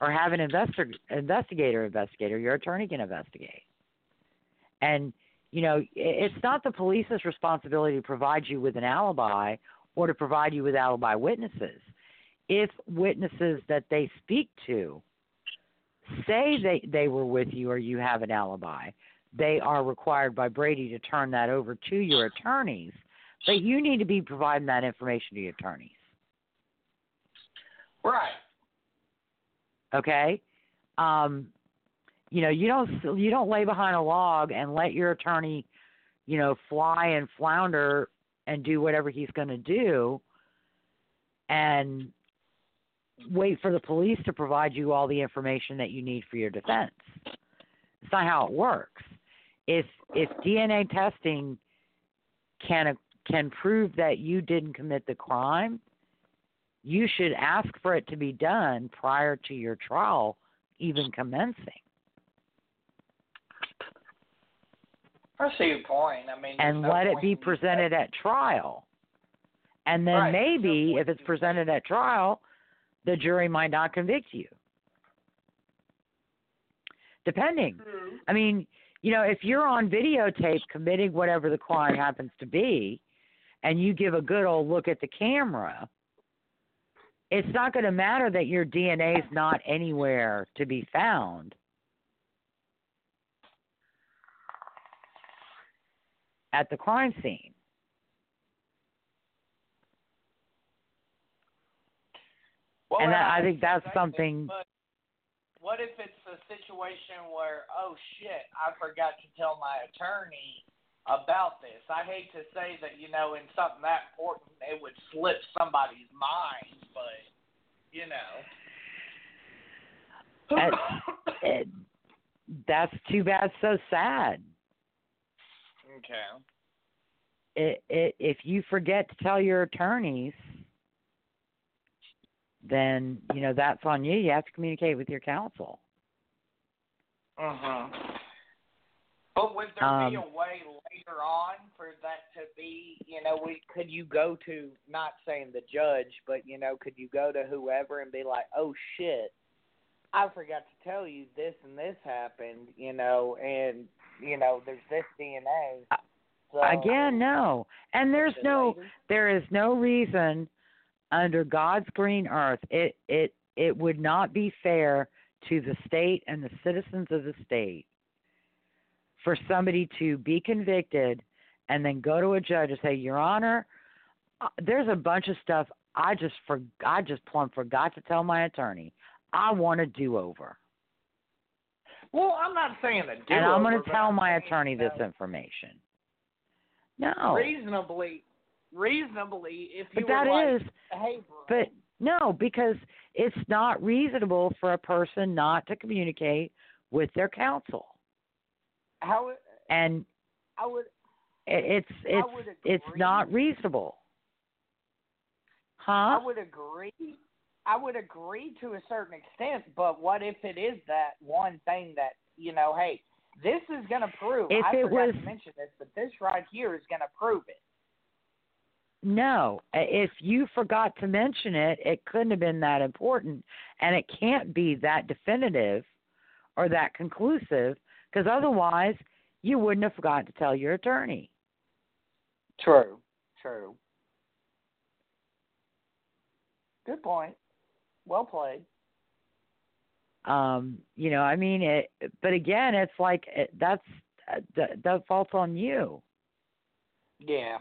or have an investor, investigator investigator. your attorney can investigate. And you know, it's not the police's responsibility to provide you with an alibi or to provide you with alibi witnesses. If witnesses that they speak to say they they were with you or you have an alibi, they are required by Brady to turn that over to your attorneys. But you need to be providing that information to your attorneys. right. okay um you know you don't you don't lay behind a log and let your attorney you know fly and flounder and do whatever he's going to do and wait for the police to provide you all the information that you need for your defense it's not how it works if if dna testing can can prove that you didn't commit the crime you should ask for it to be done prior to your trial even commencing I see your point. I mean, and no let it be presented at trial. And then Right. maybe No if it's presented at trial, the jury might not convict you. Depending. Hmm. I mean, you know, if you're on videotape committing whatever the crime happens to be, and you give a good old look at the camera, it's not going to matter that your DNA is not anywhere to be found. At the crime scene. Well, and that, I think that's something. but what if it's a situation where, oh shit, I forgot to tell my attorney about this? I hate to say that, you know, in something that important, it would slip somebody's mind, but you know. It, it, that's too bad. So sad. okay. It, it, if you forget to tell your attorneys, then you know that's on you. You have to communicate with your counsel. Uh-huh. But would there be a Um, way later on for that to be, you know, we could you go to not saying the judge, but you know, could you go to whoever and be like, "Oh shit, I forgot to tell you this and this happened," you know, and you know, there's this DNA. So, Again, no. And there's no later? there is no reason under God's green earth it it it would not be fair to the state and the citizens of the state for somebody to be convicted and then go to a judge and say, "Your Honor, uh, there's a bunch of stuff I just for I just plumb forgot to tell my attorney. I want a do over, Well, I'm not saying a do and I'm going to tell my attorney this information." No, reasonably, reasonably, if you but that were is like, hey, But no, because it's not reasonable for a person not to communicate with their counsel, how and I would it's it's would it's not reasonable, Huh? I would agree. I would agree to a certain extent, but what if it is that one thing that you know? Hey, this is going to prove. If I it forgot was- to mention this, but this right here is going to prove it. No, if you forgot to mention it, it couldn't have been that important, and it can't be that definitive or that conclusive, because otherwise you wouldn't have forgotten to tell your attorney. True. True. Good point. Well played. um you know i mean it but again it's like it, that's uh, the, the fault's on you Yeah.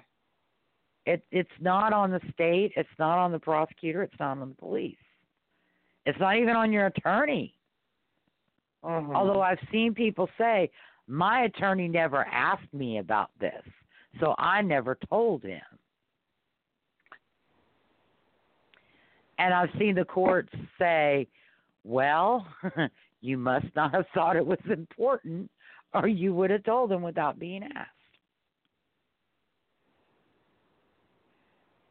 It it's not on the state it's not on the prosecutor it's not on the police. It's not even on your attorney. Mhm. although i've seen people say my attorney never asked me about this so i never told him. And i've seen the courts say well [LAUGHS] you must not have thought it was important or you would have told him without being asked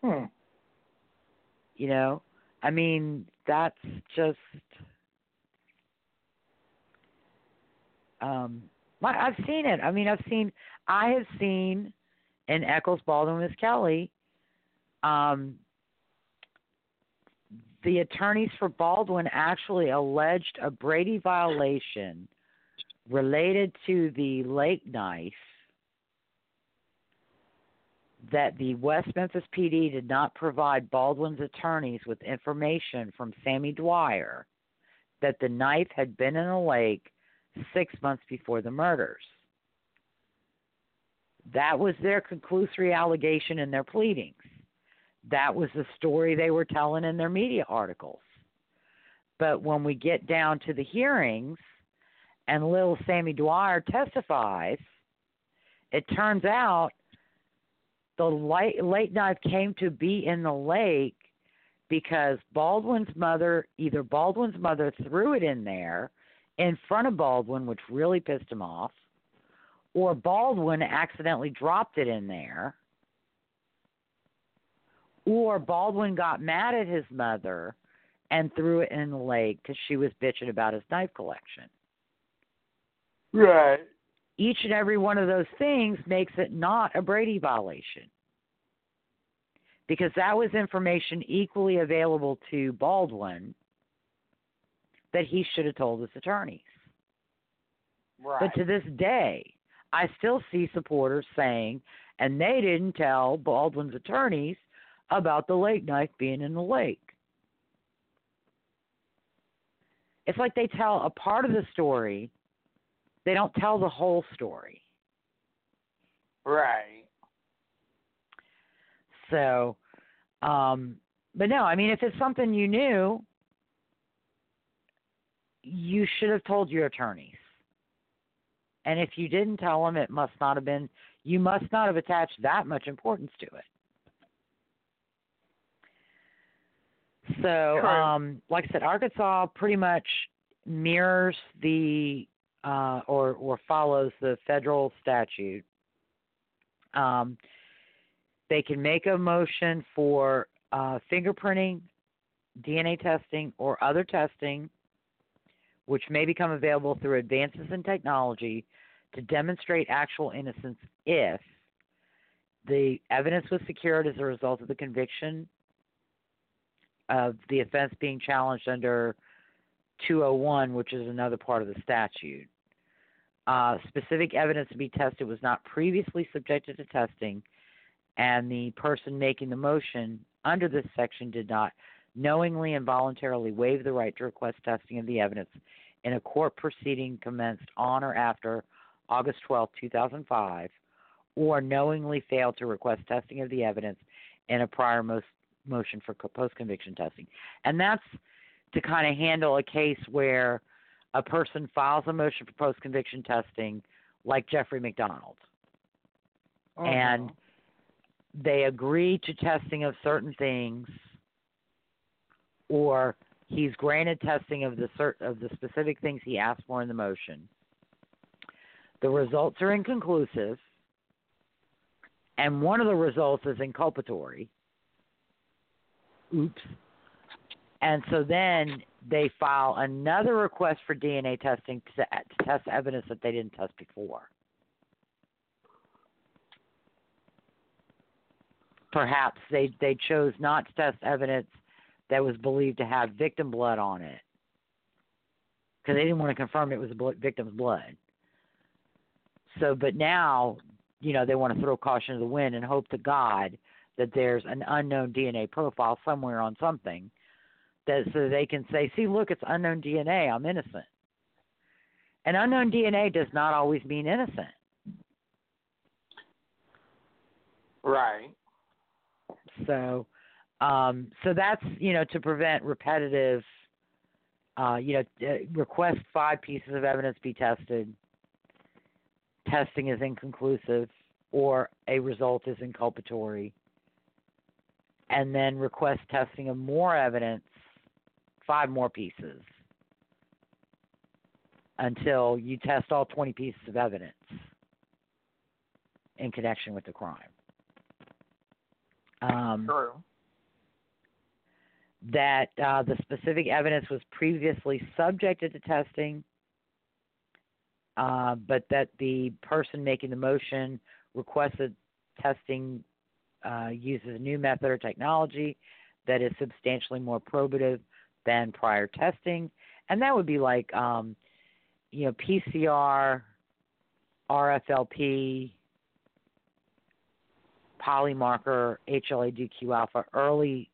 Hmm. you know i mean that's just um i've seen it i mean i've seen i have seen in echols baldwin misskelley um the attorneys for baldwin actually alleged a brady violation related to the lake knife that the West Memphis PD did not provide Baldwin's attorneys with information from Sammy Dwyer that the knife had been in the lake six months before the murders. That was their conclusory allegation in their pleadings. That was the story they were telling in their media articles. But when we get down to the hearings and little Sammy Dwyer testifies, it turns out the late, late knife came to be in the lake because Baldwin's mother, either Baldwin's mother threw it in there in front of Baldwin, which really pissed him off, or Baldwin accidentally dropped it in there, or Baldwin got mad at his mother and threw it in the lake because she was bitching about his knife collection. Right. Each and every one of those things makes it not a Brady violation. Because that was information equally available to Baldwin that he should have told his attorneys. Right. But to this day, I still see supporters saying, and they didn't tell Baldwin's attorneys about the lake knife being in the lake. It's like they tell a part of the story, they don't tell the whole story. right. So, um, but no, I mean, if it's something you knew, you should have told your attorneys. And if you didn't tell them, it must not have been, you must not have attached that much importance to it. So, um, like I said, Arkansas pretty much mirrors the uh, or or follows the federal statute. Um, they can make a motion for uh, fingerprinting, DNA testing, or other testing, which may become available through advances in technology to demonstrate actual innocence if the evidence was secured as a result of the conviction of the offense being challenged under 201, which is another part of the statute. Uh, specific evidence to be tested was not previously subjected to testing, and the person making the motion under this section did not knowingly and voluntarily waive the right to request testing of the evidence in a court proceeding commenced on or after August 12, 2005, or knowingly failed to request testing of the evidence in a prior most motion for post conviction testing. And that's to kind of handle a case where a person files a motion for post conviction testing, like Jeffrey MacDonald, oh, and they agree to testing of certain things, or he's granted testing of the cert- of the specific things he asked for in the motion. The results are inconclusive, and one of the results is inculpatory. Oops. And so then they file another request for DNA testing to, to test evidence that they didn't test before. Perhaps they, they chose not to test evidence that was believed to have victim blood on it because they didn't want to confirm it was victim's blood. So, but now, you know, they want to throw caution to the wind and hope to God that there's an unknown DNA profile somewhere on something that so they can say, see, look, it's unknown DNA. I'm innocent. And unknown DNA does not always mean innocent. Right. So, um, so that's you know to prevent repetitive, uh, you know, uh, request five pieces of evidence be tested. Testing is inconclusive, or a result is inculpatory, and then request testing of more evidence, five more pieces, until you test all 20 pieces of evidence in connection with the crime. Um, True. that uh, the specific evidence was previously subjected to testing, uh, but that the person making the motion requested testing uh, uses a new method or technology that is substantially more probative than prior testing, and that would be like, um, you know, PCR, RFLP, polymarker, HLA-DQ alpha, early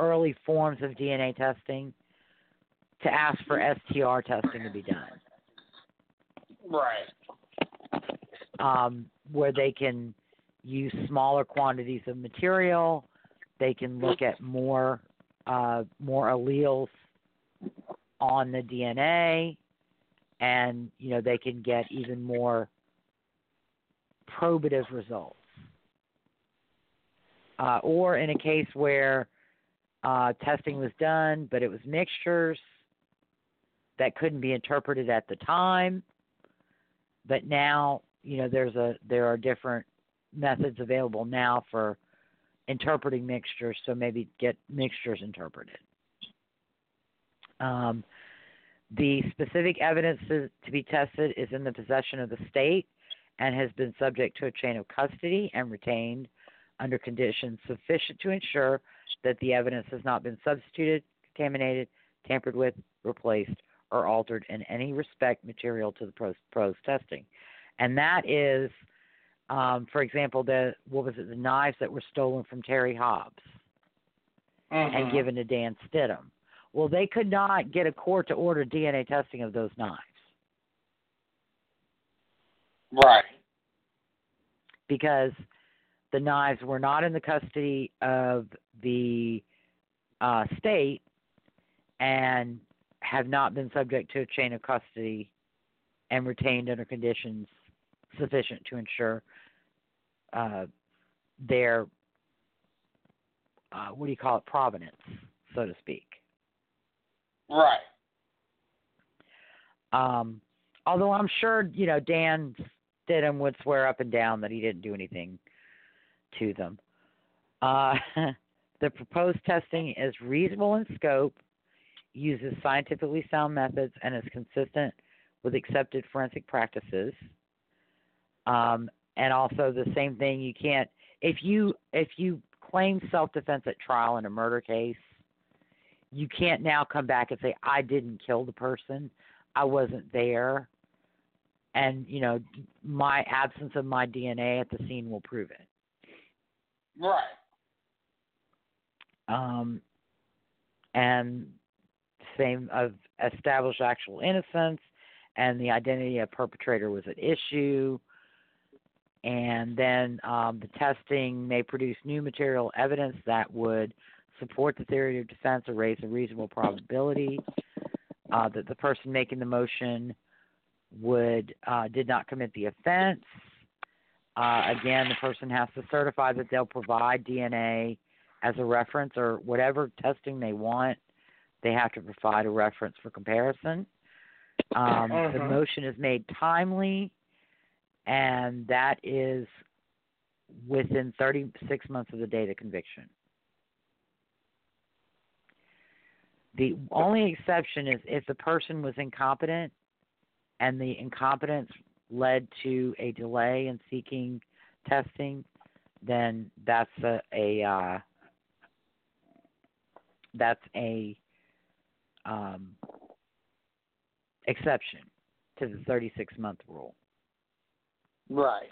early forms of DNA testing to ask for STR testing to be done, Right. um, where they can use smaller quantities of material. They can look at more uh, more alleles on the DNA, and you know they can get even more probative results. Uh, or in a case where uh, testing was done, but it was mixtures that couldn't be interpreted at the time. But now, you know, there's a there are different methods available now for interpreting mixtures, so maybe get mixtures interpreted. Um, the specific evidence to, be tested is in the possession of the state and has been subject to a chain of custody and retained under conditions sufficient to ensure that the evidence has not been substituted, contaminated, tampered with, replaced, or altered in any respect material to the pros, pros testing. And that is, um, for example, the what was it, the knives that were stolen from Terry Hobbs Mm-hmm. and given to Dan Stidham. Well, they could not get a court to order DNA testing of those knives Right. because the knives were not in the custody of the uh, state and have not been subject to a chain of custody and retained under conditions sufficient to ensure uh, their uh, what do you call it provenance, so to speak. Right. Um, although I'm sure you know Dan Stidham would swear up and down that he didn't do anything to them. Uh, [LAUGHS] the proposed testing is reasonable in scope, uses scientifically sound methods, and is consistent with accepted forensic practices. Um, and also the same thing, you can't if you if you claim self defense at trial in a murder case, you can't now come back and say I didn't kill the person, I wasn't there, and you know my absence of my DNA at the scene will prove it. Right. Um, and same of established actual innocence, and the identity of perpetrator was at issue. And then um, the testing may produce new material evidence that would support the theory of defense or raise a reasonable probability uh, that the person making the motion would uh, did not commit the offense. Uh, again, the person has to certify that they'll provide DNA as a reference or whatever testing they want. They have to provide a reference for comparison. Um, The Uh-huh. motion is made timely, and that is within 36 months of the date of conviction. The only exception is if the person was incompetent and the incompetence led to a delay in seeking testing, then that's a, a uh, that's a um, exception to the 36 month rule. Right.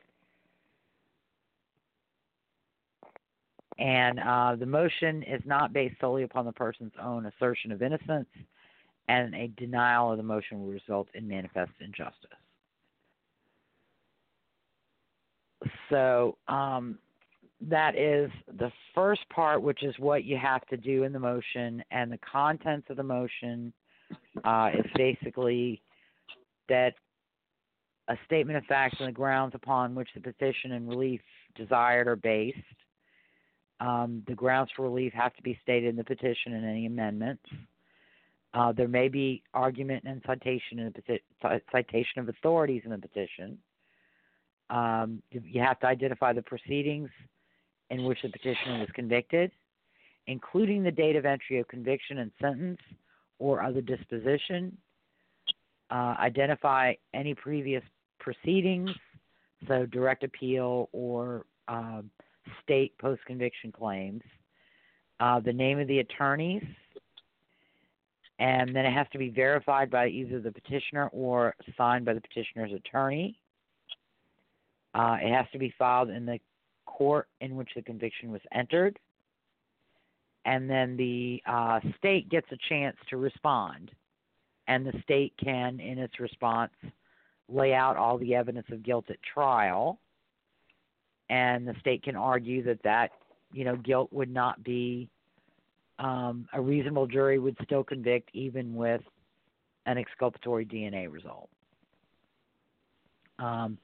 And uh, the motion is not based solely upon the person's own assertion of innocence, and a denial of the motion will result in manifest injustice. So um, that is the first part, which is what you have to do in the motion, and the contents of the motion uh, is basically that a statement of facts and the grounds upon which the petition and relief desired are based. Um, the grounds for relief have to be stated in the petition and any amendments. Uh, there may be argument and citation in the peti- citation of authorities in the petition. Um, you have to identify the proceedings in which the petitioner was convicted, including the date of entry of conviction and sentence or other disposition. Uh, identify any previous proceedings, so direct appeal or um, state post conviction claims, uh, the name of the attorneys, and then it has to be verified by either the petitioner or signed by the petitioner's attorney. Uh, it has to be filed in the court in which the conviction was entered. And then the uh, state gets a chance to respond. And the state can, in its response, lay out all the evidence of guilt at trial. And the state can argue that that, you know, guilt would not be um, a reasonable jury would still convict even with an exculpatory DNA result. Um,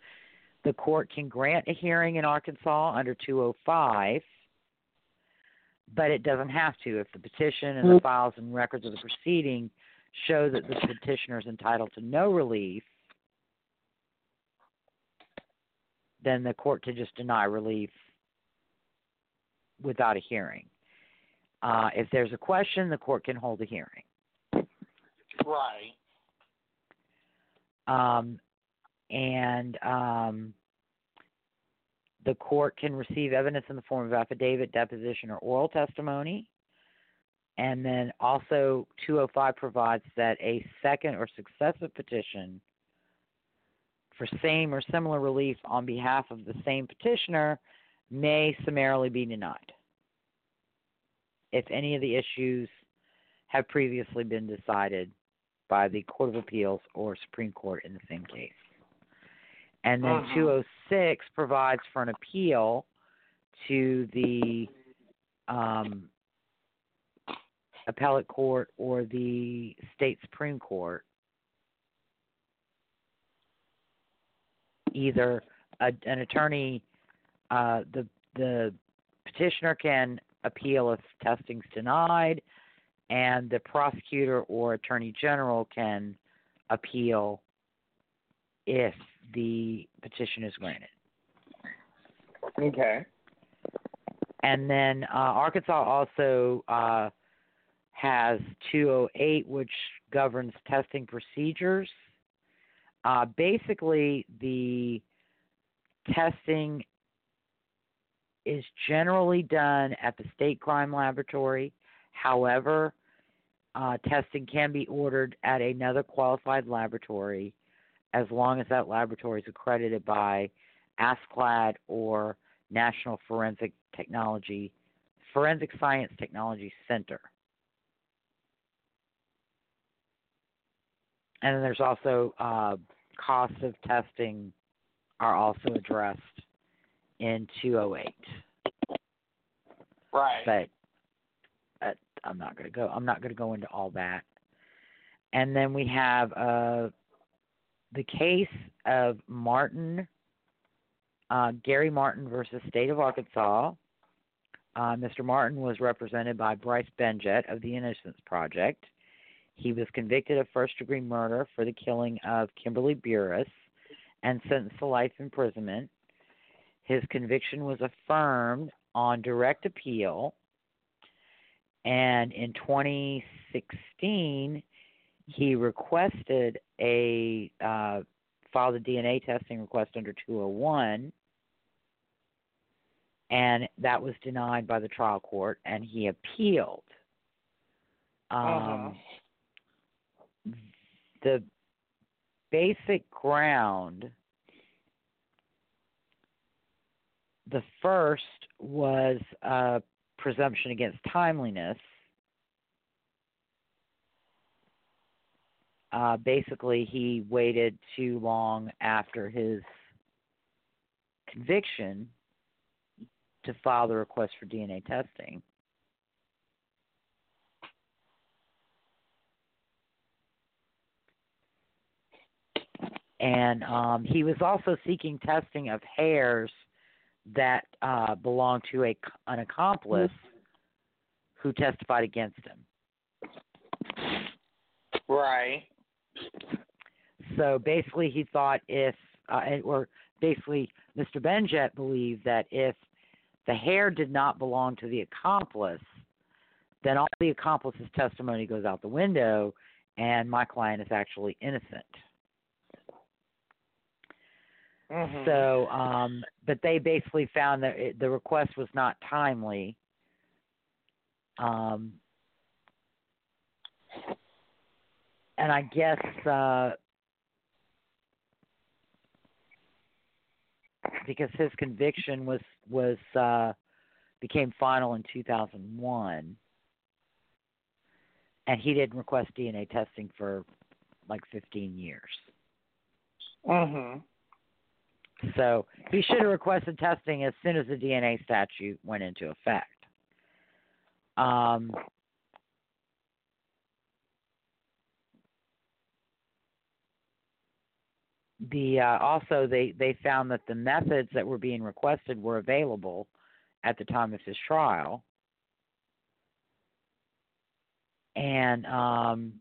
the court can grant a hearing in Arkansas under 205, but it doesn't have to if the petition and the files and records of the proceeding show that the petitioner is entitled to no relief. Then the court to just deny relief without a hearing. Uh, if there's a question, the court can hold a hearing. Right. Um, and um, the court can receive evidence in the form of affidavit, deposition, or oral testimony. And then also 205 provides that a second or successive petition for same or similar relief on behalf of the same petitioner may summarily be denied if any of the issues have previously been decided by the Court of Appeals or Supreme Court in the same case. And then Mhm. 206 provides for an appeal to the um, appellate court or the state supreme court, either a, an attorney, uh, the the petitioner can appeal if testing's denied, and the prosecutor or attorney general can appeal if the petition is granted. Okay. And then uh, Arkansas also uh, has 208, which governs testing procedures. Uh, basically, the testing is generally done at the state crime laboratory. However, uh, testing can be ordered at another qualified laboratory as long as that laboratory is accredited by ASCLD or National Forensic Technology Forensic Science Technology Center. And then there's also uh, costs of testing are also addressed in 208. Right. But uh, I'm not going to go. I'm not going to go into all that. And then we have uh, the case of Martin, uh, Gary Martin versus State of Arkansas. Uh, Mr. Martin was represented by Bryce Benjet of the Innocence Project. He was convicted of first degree murder for the killing of Kimberly Burris and sentenced to life imprisonment. His conviction was affirmed on direct appeal, and in 2016, he requested a uh, filed a DNA testing request under 201, and that was denied by the trial court, and he appealed. Um, Uh-huh. The basic ground, the first was uh, presumption against timeliness. uh, basically he waited too long after his conviction to file the request for DNA testing. And um, he was also seeking testing of hairs that uh, belonged to a, an accomplice who testified against him. Right. So basically, he thought if, uh, or basically, Mr. Benjet believed that if the hair did not belong to the accomplice, then all the accomplice's testimony goes out the window, and my client is actually innocent. Mhm. So, um, but they basically found that it, the request was not timely. Um, and I guess uh, because his conviction was was uh, became final in 2001, and he didn't request DNA testing for like 15 years. Mhm. So he should have requested testing as soon as the DNA statute went into effect. Um, the uh, also they they found that the methods that were being requested were available at the time of his trial, and um,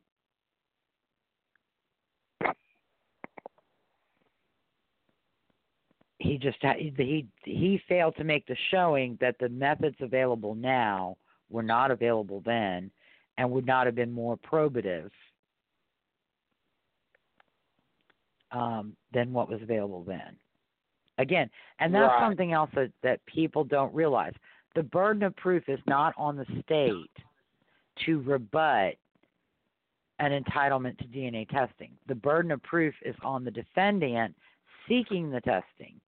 he just he he failed to make the showing that the methods available now were not available then and would not have been more probative um, than what was available then. Again, and that's Right. something else that, that people don't realize. The burden of proof is not on the state to rebut an entitlement to DNA testing. The burden of proof is on the defendant seeking the testing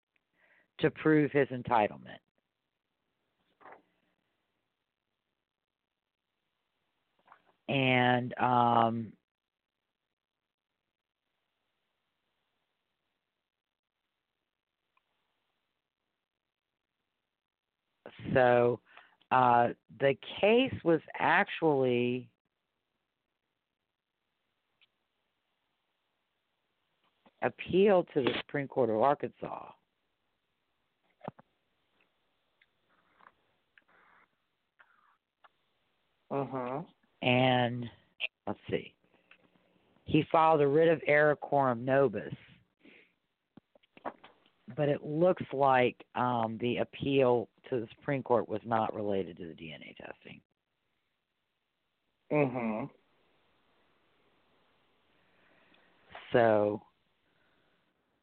to prove his entitlement. And um, so uh, the case was actually appealed to the Supreme Court of Arkansas. Mhm. And let's see. He filed a writ of error coram nobis. But it looks like um, the appeal to the Supreme Court was not related to the DNA testing. Mhm. So,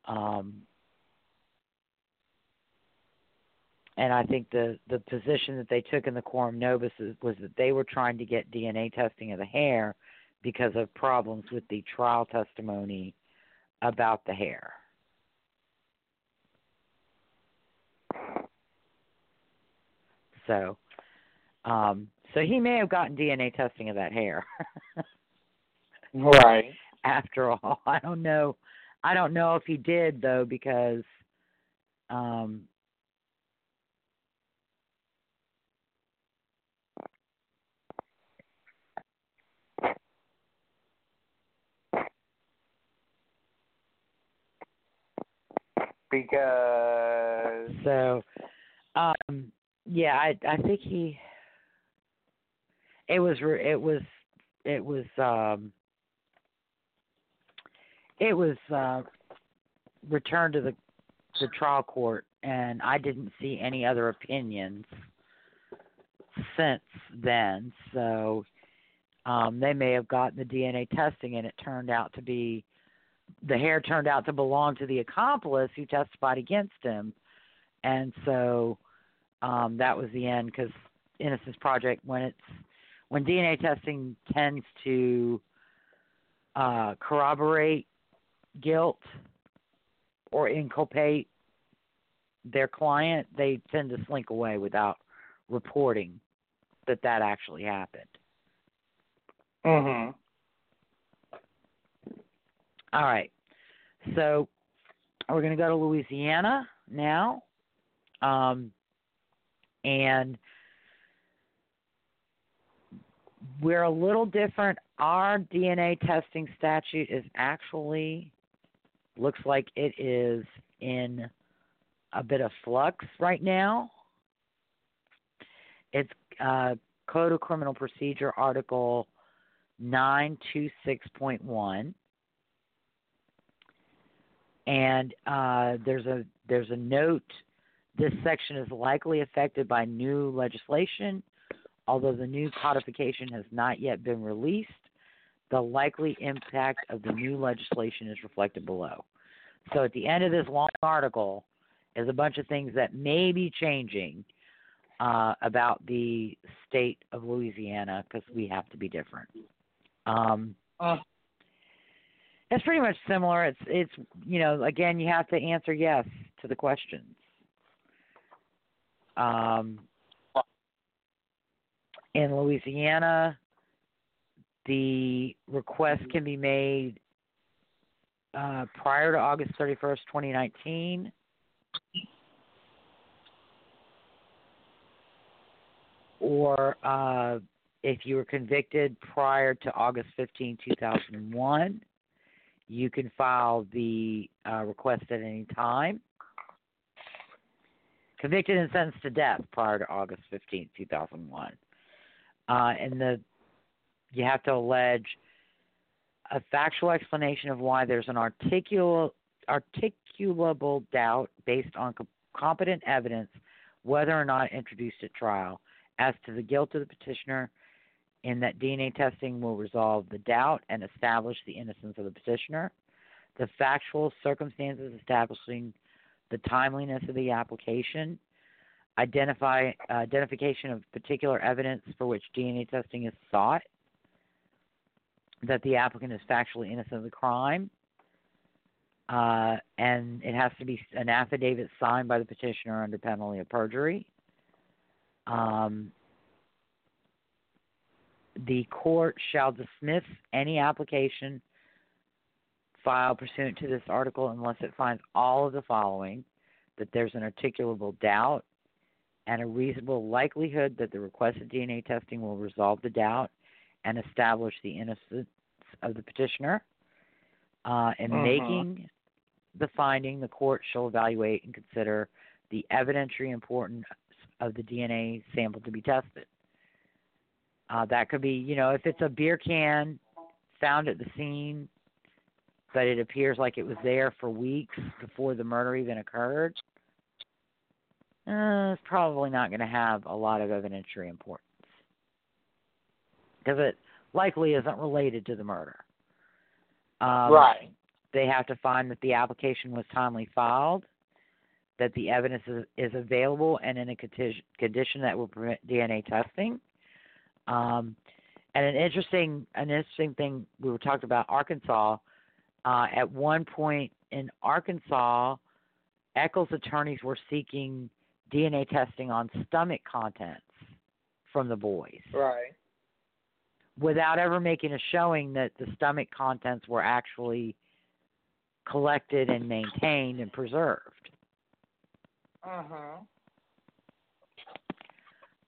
um, and I think the the position that they took in the coram nobis is, was that they were trying to get DNA testing of the hair because of problems with the trial testimony about the hair. So, um, so he may have gotten DNA testing of that hair. [LAUGHS] Right. after all. [LAUGHS] I don't know. I don't know if he did though because um Because so um yeah, I I think he it was it was it was um it was uh returned to the the trial court and I didn't see any other opinions since then. So um they may have gotten the DNA testing and it turned out to be the hair turned out to belong to the accomplice who testified against him. And so um that was the end cuz Innocence Project when it's when DNA testing tends to uh corroborate guilt or inculpate their client, they tend to slink away without reporting that that actually happened. Mhm. All right. So we're going to go to Louisiana now. Um, and we're a little different. Our DNA testing statute is actually looks like it is in a bit of flux right now. It's uh, Code of Criminal Procedure Article 926.1 and uh, there's a there's a note. This section is likely affected by new legislation, although the new codification has not yet been released. The likely impact of the new legislation is reflected below. So at the end of this long article is a bunch of things that may be changing uh, about the state of Louisiana because we have to be different. Um, Uh. It's pretty much similar. It's it's you know again you have to answer yes to the questions. Um, in Louisiana, the request can be made uh, prior to August thirty first, twenty nineteen. Or uh, if you were convicted prior to August 15, 2001, you can file the uh, request at any time. Convicted and sentenced to death prior to August 15, 2001. Uh, and the you have to allege a factual explanation of why there's an articulable, articulable doubt based on co- competent evidence, whether or not introduced at trial, as to the guilt of the petitioner, in that DNA testing will resolve the doubt and establish the innocence of the petitioner. The factual circumstances establishing the timeliness of the application, identify identification of particular evidence for which DNA testing is sought, that the applicant is factually innocent of the crime, uh, and it has to be an affidavit signed by the petitioner under penalty of perjury. Um, the court shall dismiss any application filed pursuant to this article unless it finds all of the following that there's an articulable doubt and a reasonable likelihood that the requested DNA testing will resolve the doubt and establish the innocence of the petitioner. Uh, in Mhm. making the finding, the court shall evaluate and consider the evidentiary importance of the DNA sample to be tested. Uh, that could be, you know, if it's a beer can found at the scene, but it appears like it was there for weeks before the murder even occurred, uh, it's probably not going to have a lot of evidentiary importance because it likely isn't related to the murder. Um, right. They have to find that the application was timely filed, that the evidence is, is available and in a conti- condition that will permit DNA testing. Um, and an interesting, an interesting thing we were talking about Arkansas. Uh, at one point in Arkansas, Echols attorneys were seeking DNA testing on stomach contents from the boys Right. without ever making a showing that the stomach contents were actually collected and maintained and preserved. Uh huh.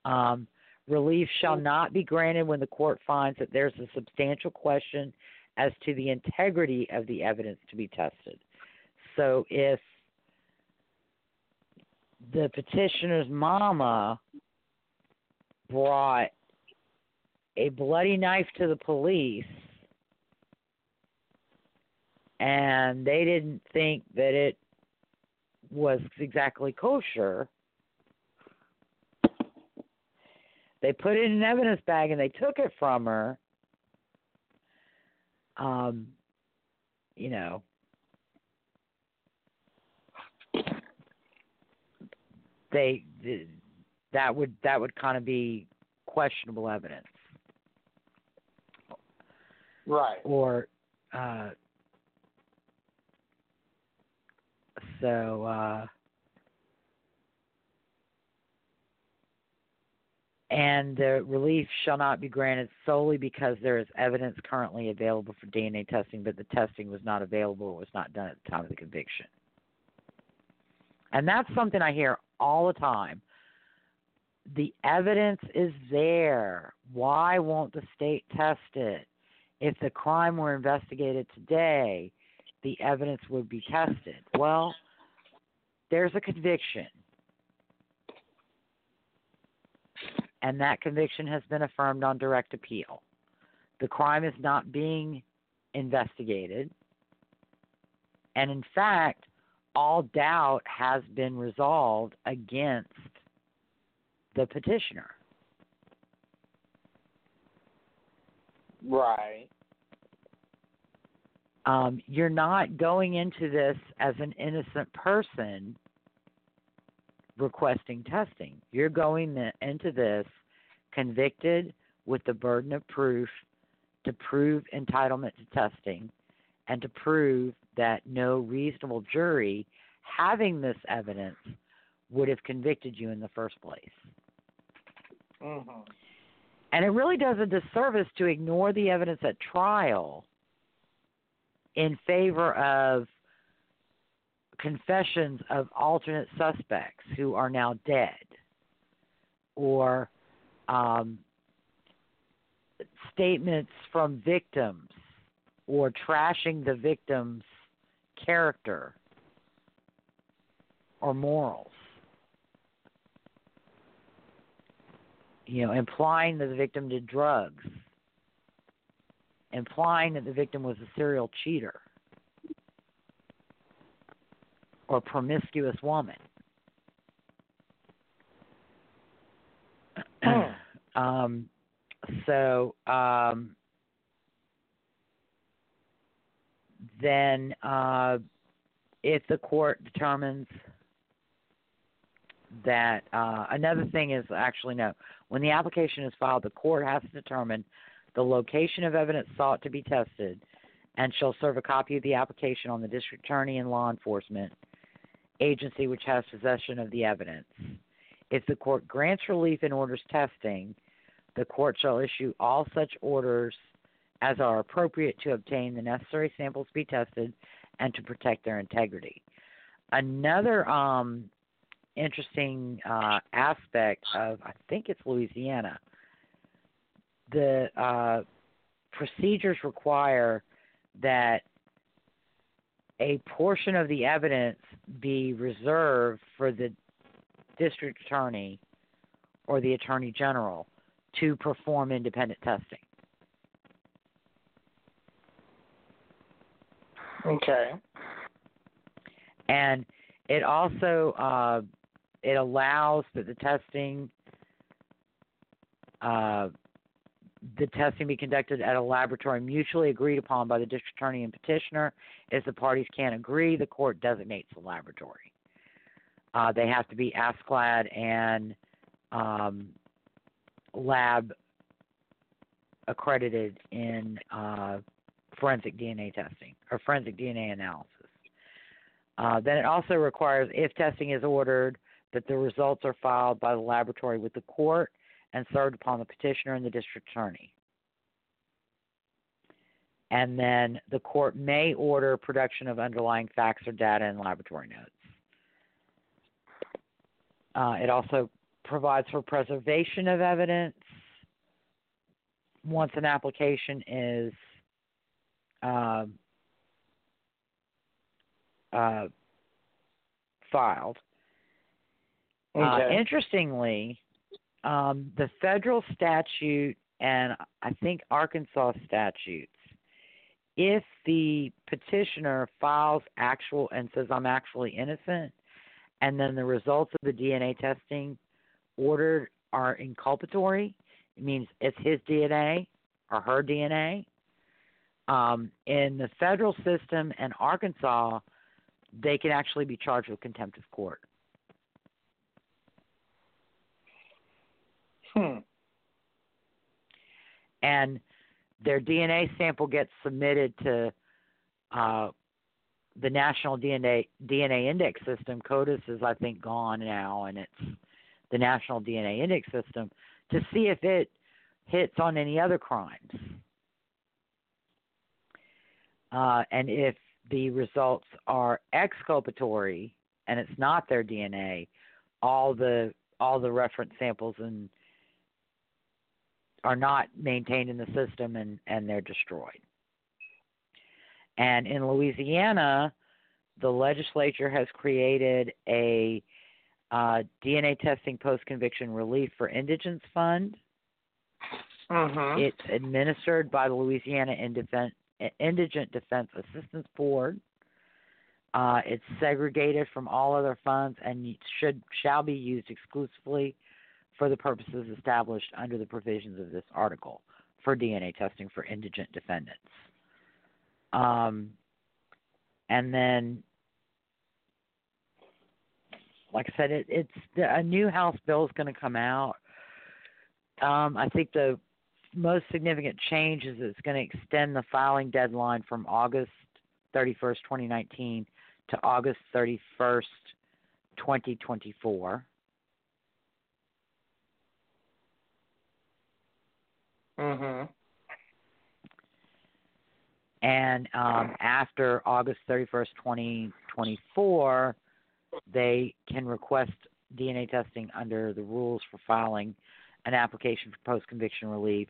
Um, relief shall not be granted when the court finds that there's a substantial question as to the integrity of the evidence to be tested. So if the petitioner's mama brought a bloody knife to the police and they didn't think that it was exactly kosher, they put it in an evidence bag and they took it from her. Um, you know, they that would that would kind of be questionable evidence Right. or uh so uh and the relief shall not be granted solely because there is evidence currently available for DNA testing, but the testing was not available or was not done at the time of the conviction. And that's something I hear all the time. The evidence is there. Why won't the state test it? If the crime were investigated today, the evidence would be tested. Well, there's a conviction. And that conviction has been affirmed on direct appeal. The crime is not being investigated, and in fact, all doubt has been resolved against the petitioner. Right. Um, you're not going into this as an innocent person requesting testing. You're going into this convicted with the burden of proof to prove entitlement to testing and to prove that no reasonable jury having this evidence would have convicted you in the first place. Mhm. And it really does a disservice to ignore the evidence at trial in favor of confessions of alternate suspects who are now dead or um, statements from victims or trashing the victim's character or morals. You know, implying that the victim did drugs, implying that the victim was a serial cheater or promiscuous woman. [CLEARS THROAT] um, so um, then, uh, if the court determines that uh, another thing is actually no, when the application is filed, the court has to determine the location of evidence sought to be tested and shall serve a copy of the application on the district attorney and law enforcement agency which has possession of the evidence. If the court grants relief and orders testing, the court shall issue all such orders as are appropriate to obtain the necessary samples to be tested and to protect their integrity. Another um, interesting uh, aspect of I think it's Louisiana. The uh, procedures require that a portion of the evidence be reserved for the district attorney or the attorney general to perform independent testing. Okay. And it also uh, it allows that the testing uh, the testing be conducted at a laboratory mutually agreed upon by the district attorney and petitioner. If the parties can't agree, the court designates the laboratory. Uh, they have to be ASCLD and um, lab accredited in uh, forensic DNA testing or forensic DNA analysis. Uh, then it also requires, if testing is ordered, that the results are filed by the laboratory with the court and served upon the petitioner and the district attorney. And then the court may order production of underlying facts or data in laboratory notes. Uh, it also provides for preservation of evidence once an application is uh, uh, filed. Uh, Okay. interestingly, um, the federal statute and I think Arkansas statutes, if the petitioner files actual and says I'm actually innocent, and then the results of the DNA testing ordered are inculpatory, it means it's his DNA or her DNA. Um, in the federal system and Arkansas, they can actually be charged with contempt of court. Hmm. and their DNA sample gets submitted to uh, the National DNA DNA Index System. CODIS is, I think, gone now, and it's the National DNA Index System to see if it hits on any other crimes, uh, and if the results are exculpatory and it's not their DNA, all the all the reference samples and are not maintained in the system and, and they're destroyed. And in Louisiana, the legislature has created a uh, DNA testing post conviction relief for indigents fund. Mhm. It's administered by the Louisiana Indigent Defense Assistance Board. Uh, it's segregated from all other funds and should shall be used exclusively for the purposes established under the provisions of this article for DNA testing for indigent defendants. Um, and then, like I said, it, it's a new House bill is going to come out. Um, I think the most significant change is it's going to extend the filing deadline from August 31st, 2019 to August 31st, 2024. Mhm. And um, after August 31st, 2024, they can request DNA testing under the rules for filing an application for post conviction relief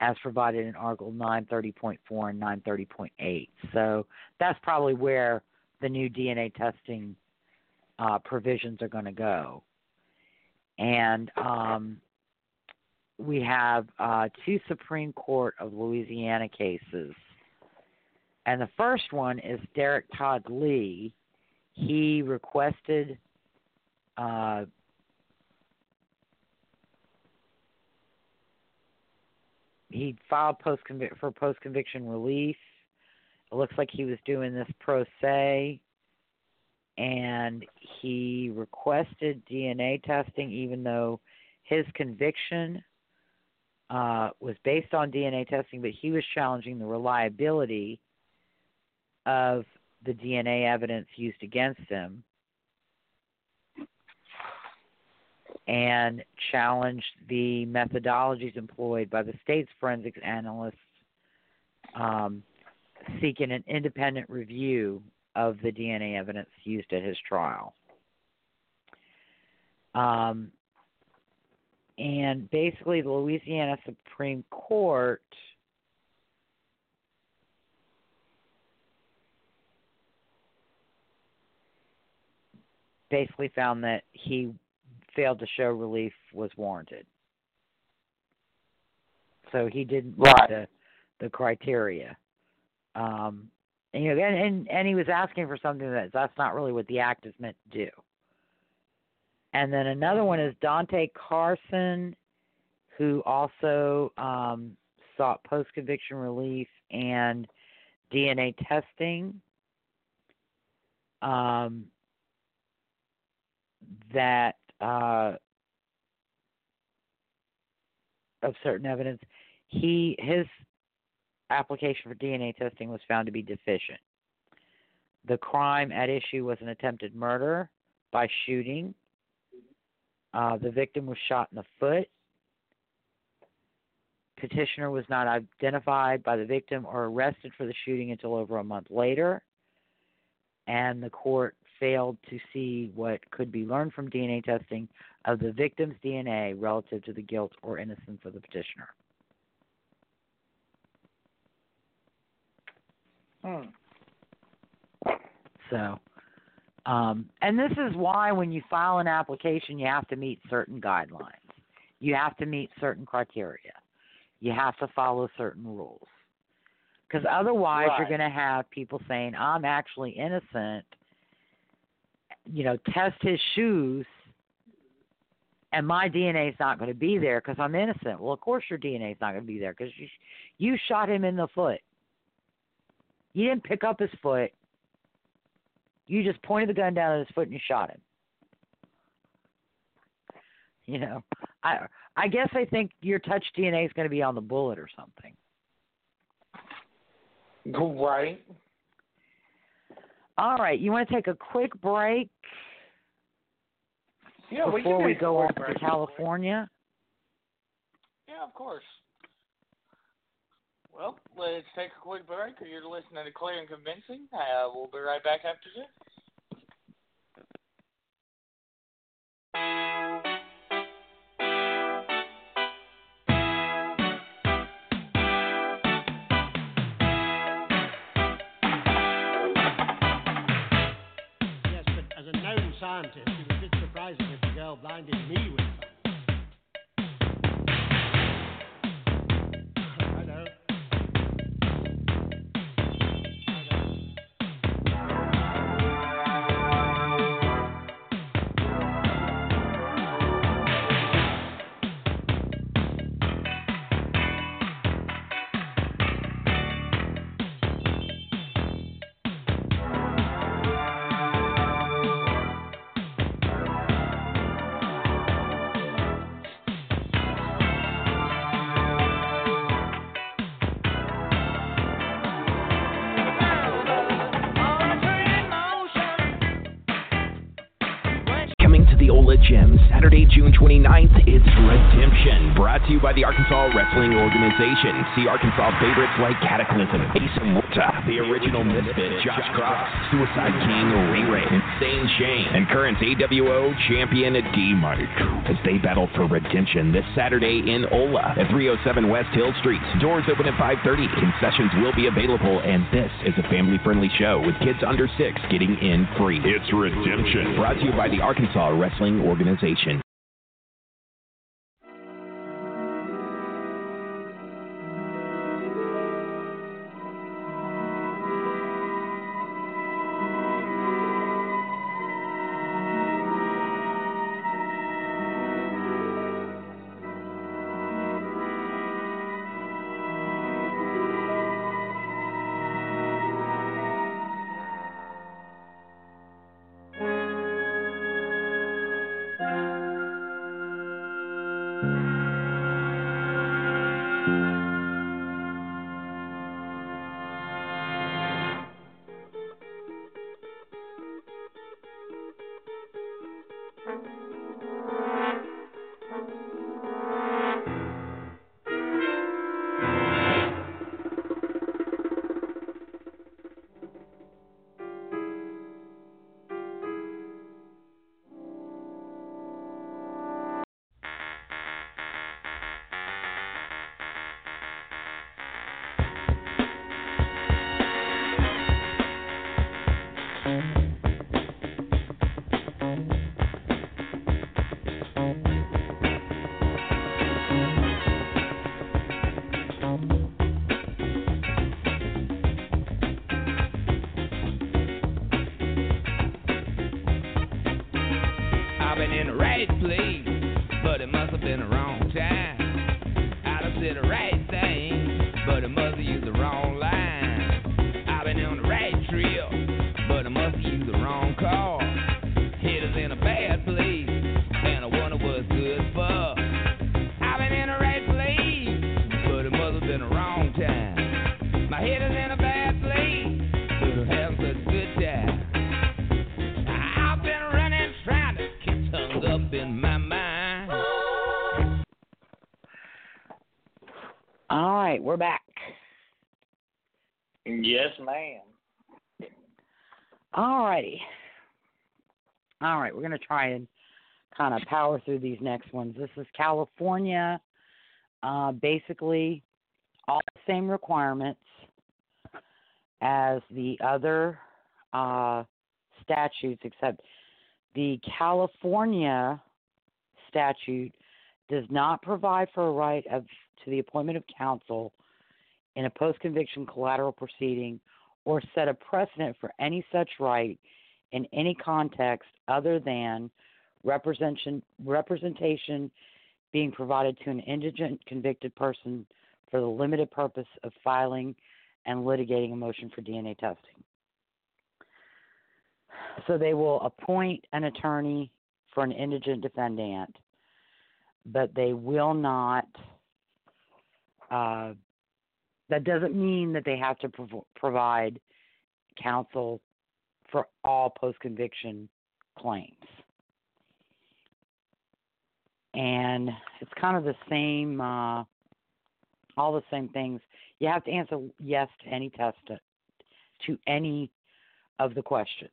as provided in Article 930.4 and 930.8. So that's probably where the new DNA testing uh, provisions are going to go. And um, we have uh, two Supreme Court of Louisiana cases. And the first one is Derek Todd Lee. He requested uh, he filed post for post conviction relief. It looks like he was doing this pro se, and he requested DNA testing, even though his conviction uh, was based on DNA testing, but he was challenging the reliability of the DNA evidence used against him and challenged the methodologies employed by the state's forensics analysts um, seeking an independent review of the DNA evidence used at his trial. Um, and basically, the Louisiana Supreme Court basically found that he failed to show relief was warranted. So he didn't meet Right. the the criteria. Um, and, you know, and, and and he was asking for something that that's not really what the act is meant to do. And then another one is Dante Carson, who also um, sought post conviction relief and DNA testing. Um, that uh, of certain evidence, he his application for DNA testing was found to be deficient. The crime at issue was an attempted murder by shooting. Uh, the victim was shot in the foot. Petitioner was not identified by the victim or arrested for the shooting until over a month later. And the court failed to see what could be learned from DNA testing of the victim's DNA relative to the guilt or innocence of the petitioner. Hmm. So, um, and this is why when you file an application, you have to meet certain guidelines. You have to meet certain criteria. You have to follow certain rules. Because otherwise, you're going to have people saying, I'm actually innocent. You know, test his shoes, and my DNA is not going to be there because I'm innocent. Well, of course, your DNA is not going to be there because you, you shot him in the foot. You didn't pick up his foot. You just pointed the gun down at his foot and you shot him. You know, I I guess I think your touch DNA is going to be on the bullet or something. Right. All right, you want to take a quick break Yeah, we before can we go off to. California? Yeah, of course. Well, let's take a quick break. You're listening to Clear and Convincing. Uh, we'll be right back after this. See Arkansas favorites like Cataclysm, Asa Muta, the original Misfit, Josh Cross, Suicide King, Ray Ray, Insane Shane, and current AWO champion D Mike as they battle for redemption this Saturday in Ola at 307 West Hill Street. Doors open at 5:30. Concessions will be available, and this is a family-friendly show with kids under six getting in free. It's Redemption. Brought to you by the Arkansas Wrestling Organization. We're back. Yes, ma'am. All righty. All right, we're going to try and kind of power through these next ones. This is California. Uh, basically, all the same requirements as the other uh, statutes, except the California statute does not provide for a right of to the appointment of counsel in a post-conviction collateral proceeding or set a precedent for any such right in any context other than representation representation being provided to an indigent convicted person for the limited purpose of filing and litigating a motion for DNA testing. So they will appoint an attorney for an indigent defendant, but they will not. Uh, that doesn't mean that they have to prov- provide counsel for all post conviction claims. And it's kind of the same, uh, all the same things. You have to answer yes to any test, to any of the questions.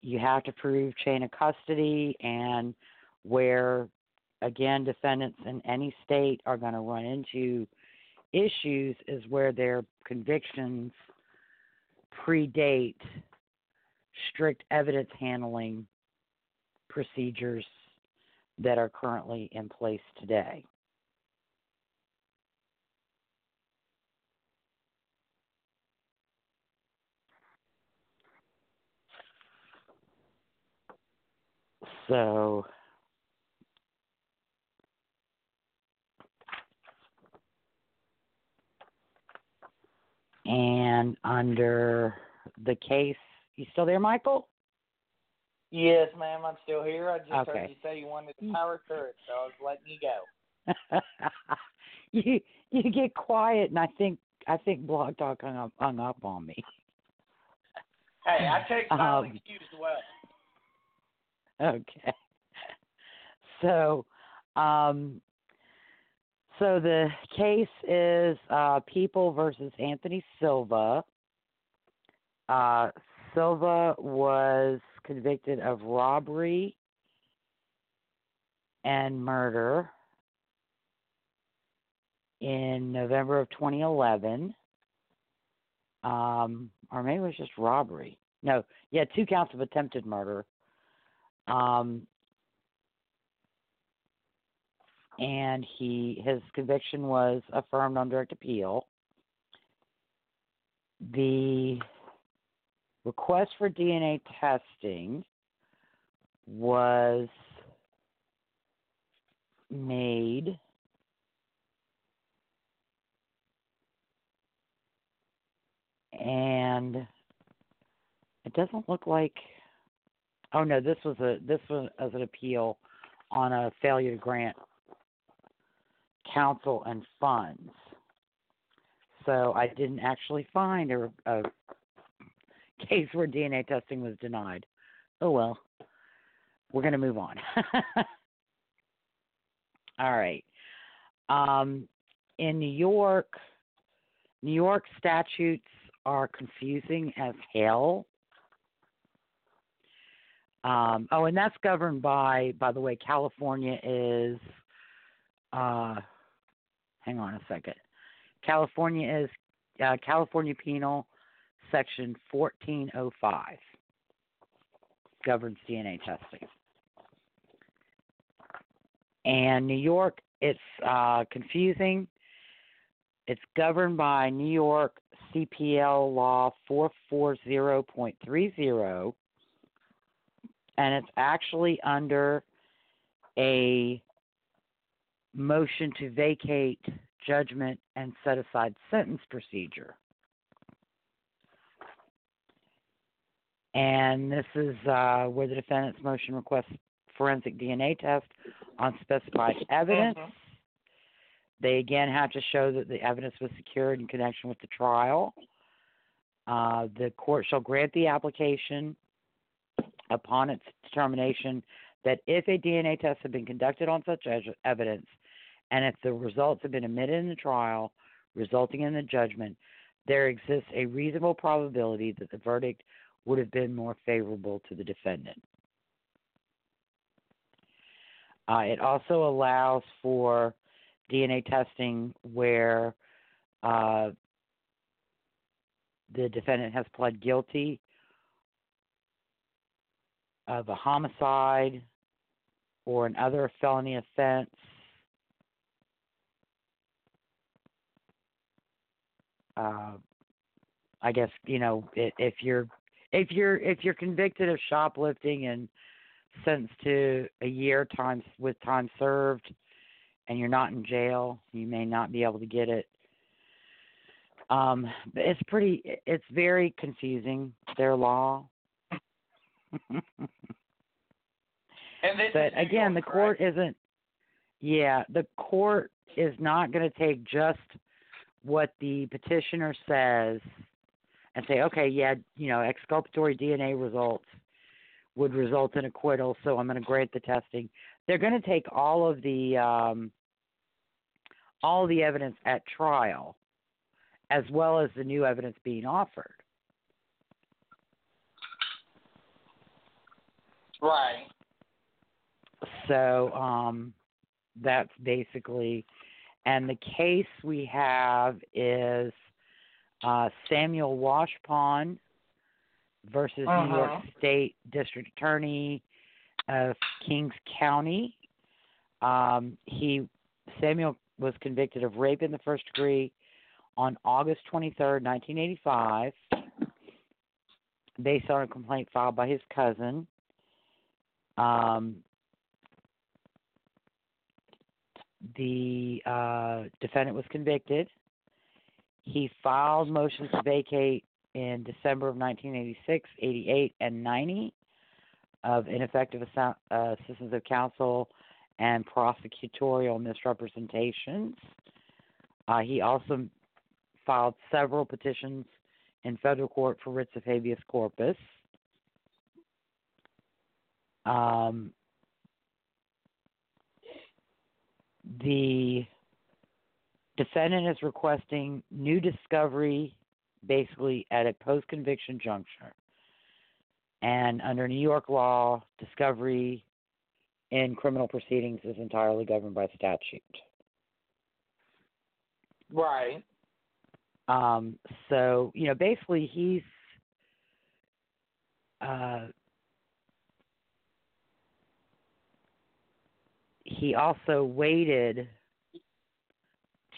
You have to prove chain of custody and where, again, defendants in any state are going to run into issues is where their convictions predate strict evidence handling procedures that are currently in place today. So, and under the case, you still there, Michael? Yes, ma'am. I'm still here. I just Okay. heard you say you wanted to power through it, so I was letting you go. [LAUGHS] you you get quiet, and I think I think Blog Talk hung up hung up on me. Hey, I take [LAUGHS] my Um, excuse well. Okay. So, um, so the case is uh, People versus Anthony Silva. Uh, Silva was convicted of robbery and murder in November of 2011. Um, or maybe it was just robbery. No, yeah, two counts of attempted murder. Um, and he his conviction was affirmed on direct appeal. The request for DNA testing was made and it doesn't look like oh no this was a this was as an appeal on a failure to grant counsel and funds. So i didn't actually find a, a case where dna testing was denied. Oh well. We're going to move on. [LAUGHS] All right. Um, in new york new york statutes are confusing as hell. Um, oh, and that's governed by, by the way, California is, uh, hang on a second. California is uh, California Penal Section 1405 governs DNA testing. And New York, it's uh, confusing. It's governed by New York CPL Law 440.30 and it's actually under a motion to vacate judgment and set aside sentence procedure. And this is uh, where the defendant's motion requests forensic DNA test on specified evidence. Mhm. They again have to show that the evidence was secured in connection with the trial. Uh, the court shall grant the application upon its determination that if a DNA test had been conducted on such evidence and if the results have been admitted in the trial, resulting in the judgment, there exists a reasonable probability that the verdict would have been more favorable to the defendant. Uh, it also allows for DNA testing where uh, the defendant has pled guilty of a homicide or another felony offense. Uh, I guess you know if you're if you're if you're convicted of shoplifting and sentenced to a year times with time served, and you're not in jail, you may not be able to get it. Um, but it's pretty. It's very confusing their law. [LAUGHS] And this but again, the court isn't. Yeah, the court is not going to take just what the petitioner says and say, okay, yeah, you know, exculpatory DNA results would result in acquittal, so I'm going to grant the testing. They're going to take all of the um, all the evidence at trial, as well as the new evidence being offered. Right. So um, that's basically, and the case we have is uh, Samuel Washpond versus New York Uh-huh. State District Attorney of Kings County. Um, he Samuel was convicted of rape in the first degree on August 23rd, 1985, based on a complaint filed by his cousin. Um, the uh, defendant was convicted. He filed motions to vacate in December of 1986, 88, and 90 of ineffective uh, assistance of counsel and prosecutorial misrepresentations. Uh, he also filed several petitions in federal court for writs of habeas corpus. Um, the defendant is requesting new discovery basically at a post conviction juncture. And under New York law, discovery in criminal proceedings is entirely governed by statute. Right. Um, so, you know, basically he's uh, he also waited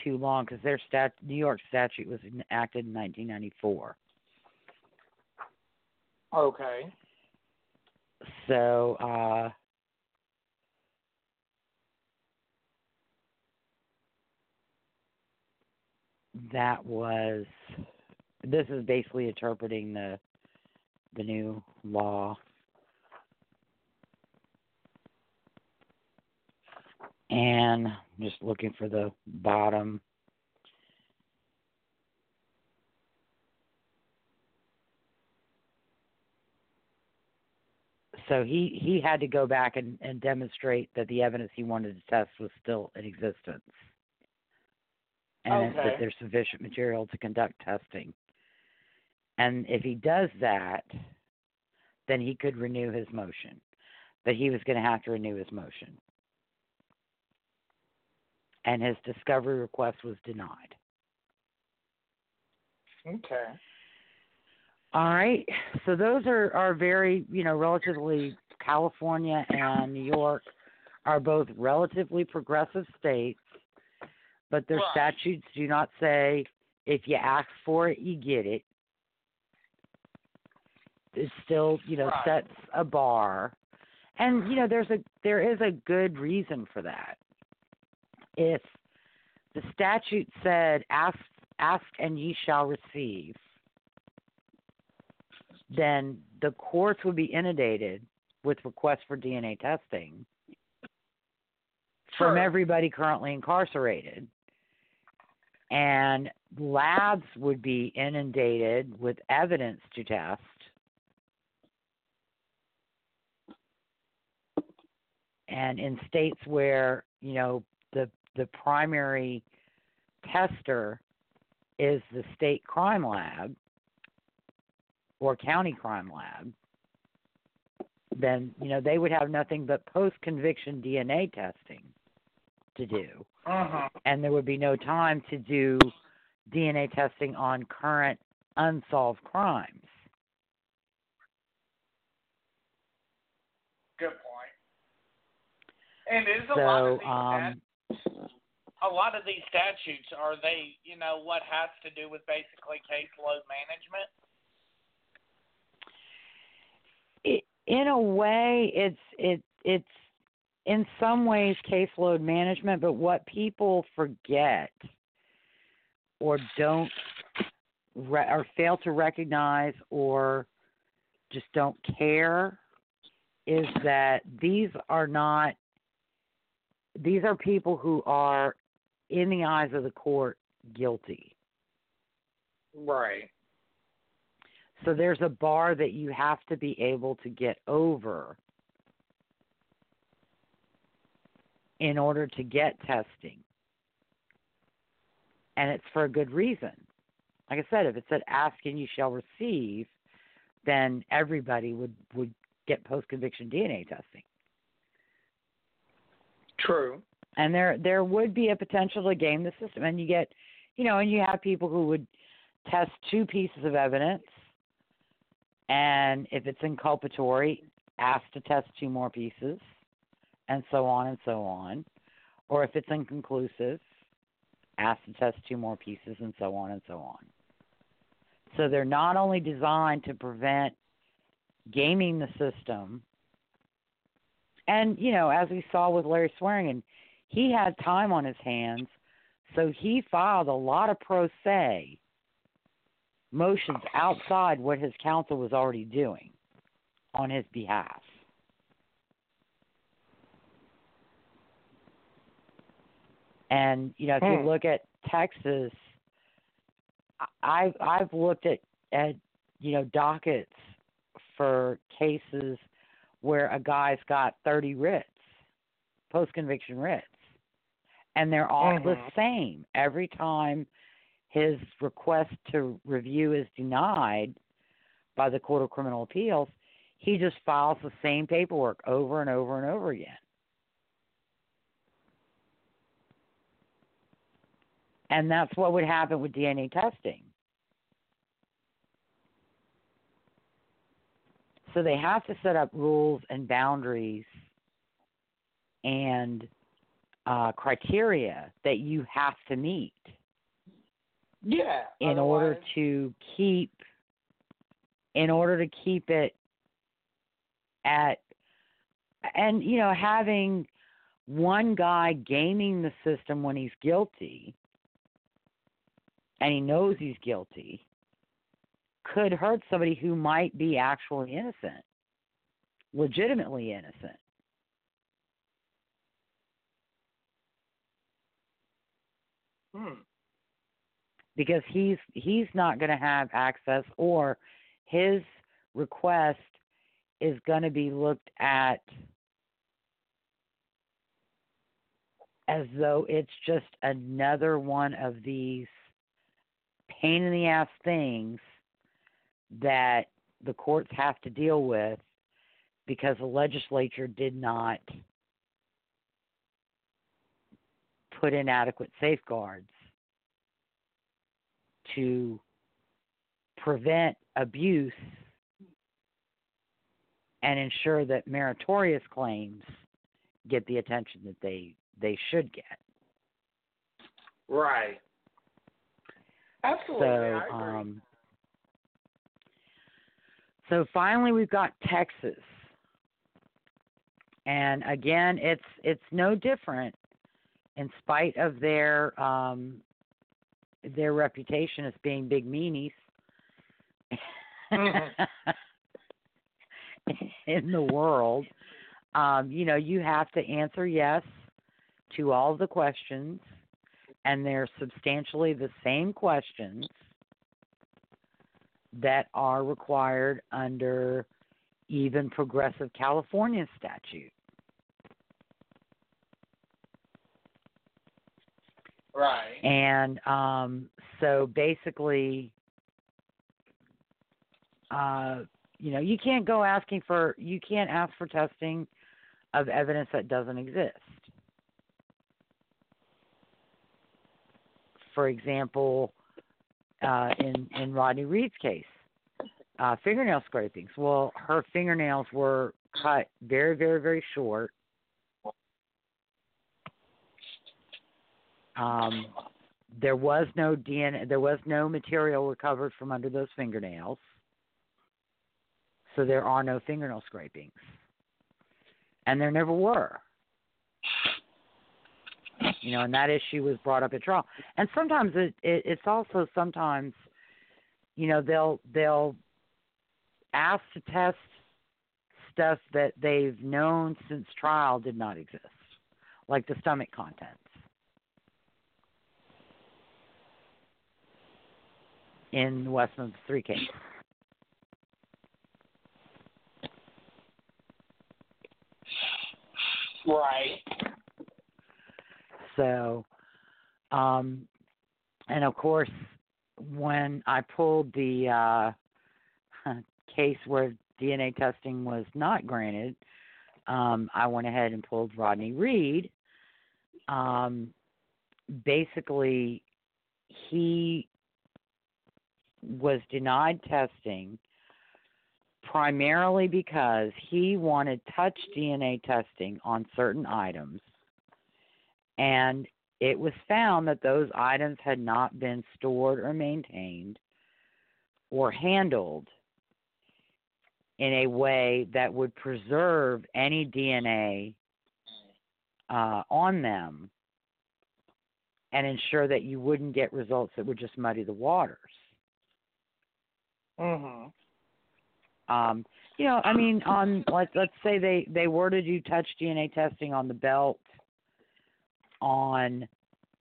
too long because their stat New York statute was enacted in 1994. Okay. So, uh, that was this is basically interpreting the the new law. And just looking for the bottom. So he he had to go back and, and demonstrate that the evidence he wanted to test was still in existence, and Okay. that there's sufficient material to conduct testing. And if he does that, then he could renew his motion, but he was going to have to renew his motion, and his discovery request was denied. Okay. All right. So those are, are very, you know, relatively California and New York are both relatively progressive states, but their Right. statutes do not say if you ask for it, you get it. It still, you know, Right. sets a bar. And, you know, there's a there is a good reason for that. If the statute said ask ask and ye shall receive, then the courts would be inundated with requests for DNA testing from everybody currently incarcerated. And labs would be inundated with evidence to test. And in states where, you know, the primary tester is the state crime lab or county crime lab, then you know they would have nothing but post conviction DNA testing to do, Uh-huh. and there would be no time to do DNA testing on current unsolved crimes. Good point. And is a lot of So, these um, stat- a lot of these statutes are they, you know, what has to do with basically caseload management? in a way it's it it's in some ways caseload management but what people forget or don't re- or fail to recognize or just don't care is that these are not these are people who are in the eyes of the court guilty Right. So there's a bar that you have to be able to get over in order to get testing. And it's for a good reason. Like I said, if it said ask and you shall receive, then everybody would, would get post conviction DNA testing. True. And there there would be a potential to game the system and you get you know, and you have people who would test two pieces of evidence and if it's inculpatory, ask to test two more pieces, and so on and so on. Or if it's inconclusive, ask to test two more pieces, and so on and so on. So they're not only designed to prevent gaming the system, and, you know, as we saw with Larry Swearingen, he had time on his hands, so he filed a lot of pro se motions outside what his counsel was already doing on his behalf. And you know, if you Hmm. look at Texas, I've I've looked at at you know dockets for cases where a guy's got 30 writs, post conviction writs, and they're all the Mhm. same every time his request to review is denied by the Court of Criminal Appeals, he just files the same paperwork over and over and over again. And that's what would happen with DNA testing. So they have to set up rules and boundaries and uh, criteria that you have to meet Yeah. in order to keep in order to keep it at and you know having one guy gaming the system when he's guilty and he knows he's guilty could hurt somebody who might be actually innocent legitimately innocent Hmm. because he's he's not going to have access or his request is going to be looked at as though it's just another one of these pain in the ass things that the courts have to deal with because the legislature did not put in adequate safeguards to prevent abuse and ensure that meritorious claims get the attention that they they should get. Right. Absolutely. So, I agree. um, so finally, we've got Texas, and again, it's it's no different. In spite of their um, their reputation as being big meanies [LAUGHS] in the world, um, you know, you have to answer yes to all the questions, and they're substantially the same questions that are required under even progressive California statute. Right. And um, so basically, uh, you know, you can't go asking for you can't ask for testing of evidence that doesn't exist. For example, uh, in in Rodney Reed's case, uh, fingernail scrapings. Well, her fingernails were cut very, very, very short. Um, there was no DNA. There was no material recovered from under those fingernails, so there are no fingernail scrapings, and there never were. You know, and that issue was brought up at trial. And sometimes it, it it's also sometimes, you know, they'll they'll ask to test stuff that they've known since trial did not exist, like the stomach contents. In the West Three case. Right. So, um, and of course, when I pulled the uh, [LAUGHS] case where DNA testing was not granted, um, I went ahead and pulled Rodney Reed. Um, basically, he was denied testing primarily because he wanted touch DNA testing on certain items, and it was found that those items had not been stored or maintained or handled in a way that would preserve any DNA uh, on them and ensure that you wouldn't get results that would just muddy the waters. Mhm. Um, you know, I mean, on let's let's say they they were to do touch DNA testing on the belt, on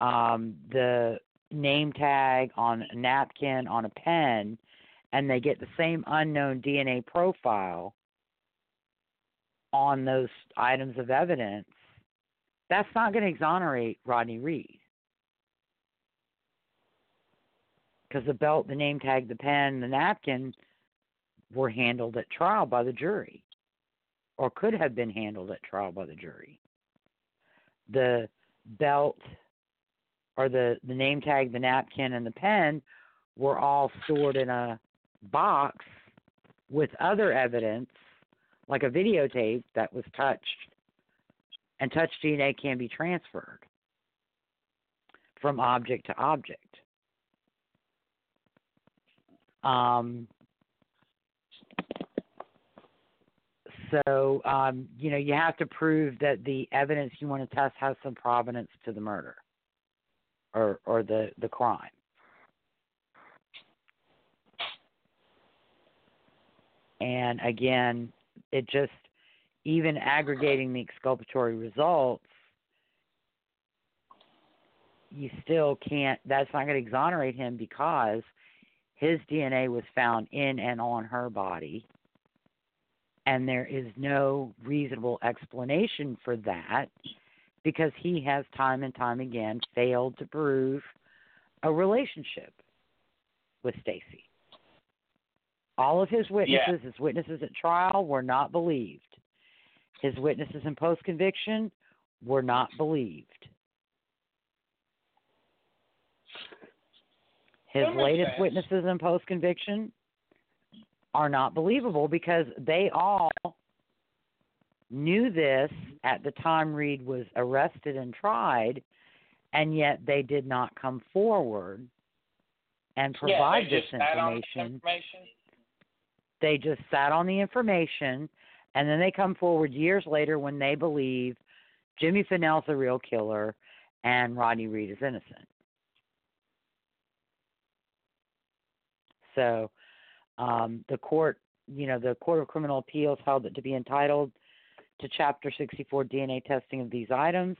um, the name tag, on a napkin, on a pen, and they get the same unknown DNA profile on those items of evidence, that's not going to exonerate Rodney Reed. Because the belt, the name tag, the pen, the napkin were handled at trial by the jury, or could have been handled at trial by the jury. The belt, or the, the name tag, the napkin, and the pen were all stored in a box with other evidence, like a videotape that was touched, and touch DNA can be transferred from object to object. Um, so, um, you know, you have to prove that the evidence you want to test has some provenance to the murder or, or the, the crime. And again, it just, even aggregating the exculpatory results, you still can't, that's not going to exonerate him because his DNA was found in and on her body. And there is no reasonable explanation for that because he has time and time again failed to prove a relationship with Stacy. All of his witnesses, his witnesses at trial, were not believed. His witnesses in post conviction were not believed. His latest witnesses in post conviction are not believable because they all knew this at the time Reed was arrested and tried, and yet they did not come forward and provide yeah, this information. information. They just sat on the information, and then they come forward years later when they believe Jimmy Fennell's the real killer and Rodney Reed is innocent. So, um, the court, you know, the Court of Criminal Appeals held it to be entitled to Chapter 64 DNA testing of these items.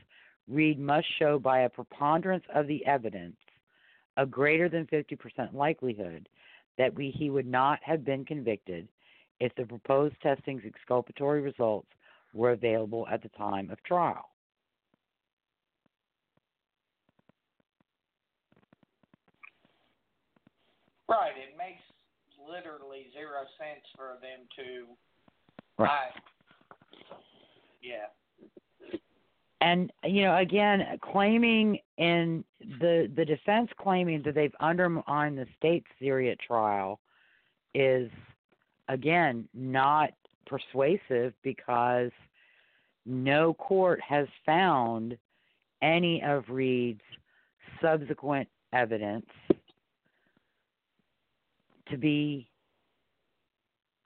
Reed must show by a preponderance of the evidence a greater than 50% likelihood that we, he would not have been convicted if the proposed testing's exculpatory results were available at the time of trial. Right. It makes literally zero sense for them to. Right. I, yeah. And you know, again, claiming in the the defense claiming that they've undermined the state's theory at trial is again not persuasive because no court has found any of Reed's subsequent evidence to be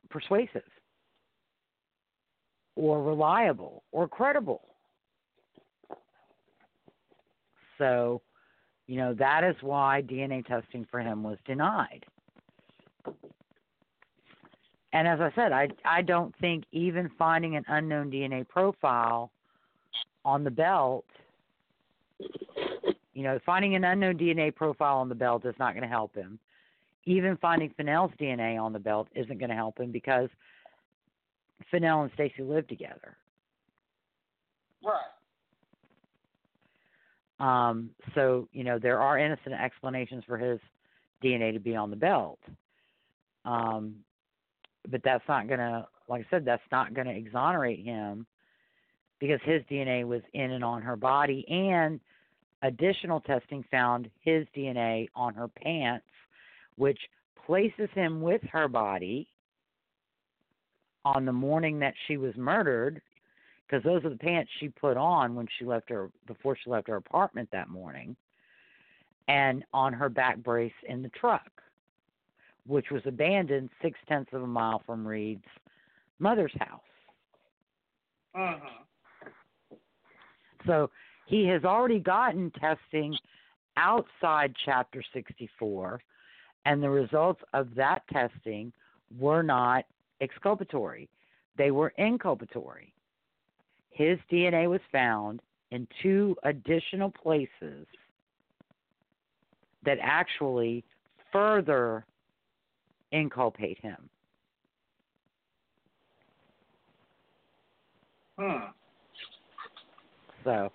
persuasive or reliable or credible. So, you know, that is why DNA testing for him was denied. And as I said, I I don't think even finding an unknown DNA profile on the belt, you know, finding an unknown DNA profile on the belt is not going to help him. Even finding Fennell's DNA on the belt isn't going to help him because Fennell and Stacy live together. Right. Um, so, you know, there are innocent explanations for his DNA to be on the belt. Um, but that's not going to, like I said, that's not going to exonerate him because his DNA was in and on her body, and additional testing found his DNA on her pants, which places him with her body on the morning that she was murdered because those are the pants she put on when she left her before she left her apartment that morning and on her back brace in the truck which was abandoned six tenths of a mile from reed's mother's house Mhm. so he has already gotten testing outside chapter 64 and the results of that testing were not exculpatory they were inculpatory his DNA was found in two additional places that actually further inculpate him. Hmm. So,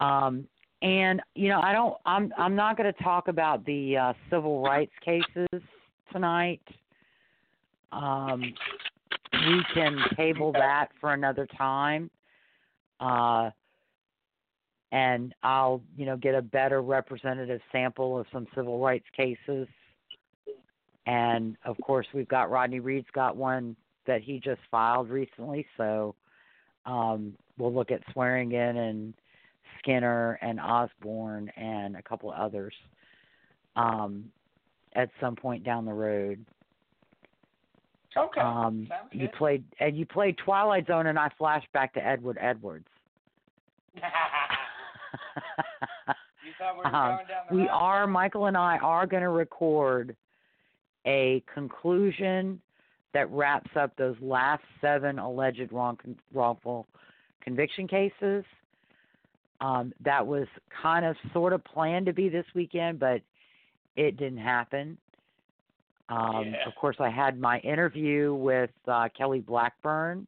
um, and you know, I don't. I'm. I'm not going to talk about the uh, civil rights cases tonight. Um, we can table that for another time. Uh, and I'll, you know, get a better representative sample of some civil rights cases. And of course, we've got Rodney Reed's got one that he just filed recently, so um, we'll look at Swearingen and Skinner and Osborne and a couple of others um, at some point down the road. Okay. Um, you played and you played Twilight Zone, and I flashed back to Edward Edwards. [LAUGHS] we [LAUGHS] Um, going down the we are Michael and I are going to record a conclusion that wraps up those last seven alleged wrong wrongful conviction cases. Um, that was kind of sort of planned to be this weekend, but it didn't happen. Um, Yeah. Of course, I had my interview with uh, Kelly Blackburn,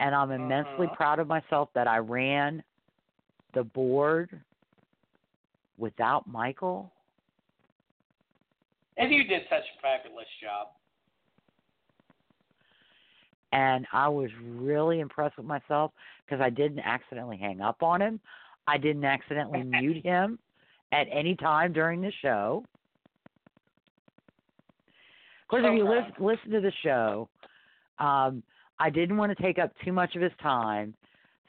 and I'm immensely Uh-huh. proud of myself that I ran the board without Michael. And you did such a fabulous job. and I was really impressed with myself because I didn't accidentally hang up on him. I didn't accidentally [LAUGHS] mute him at any time during the show. Of course, if you listen, listen to the show, um, I didn't want to take up too much of his time.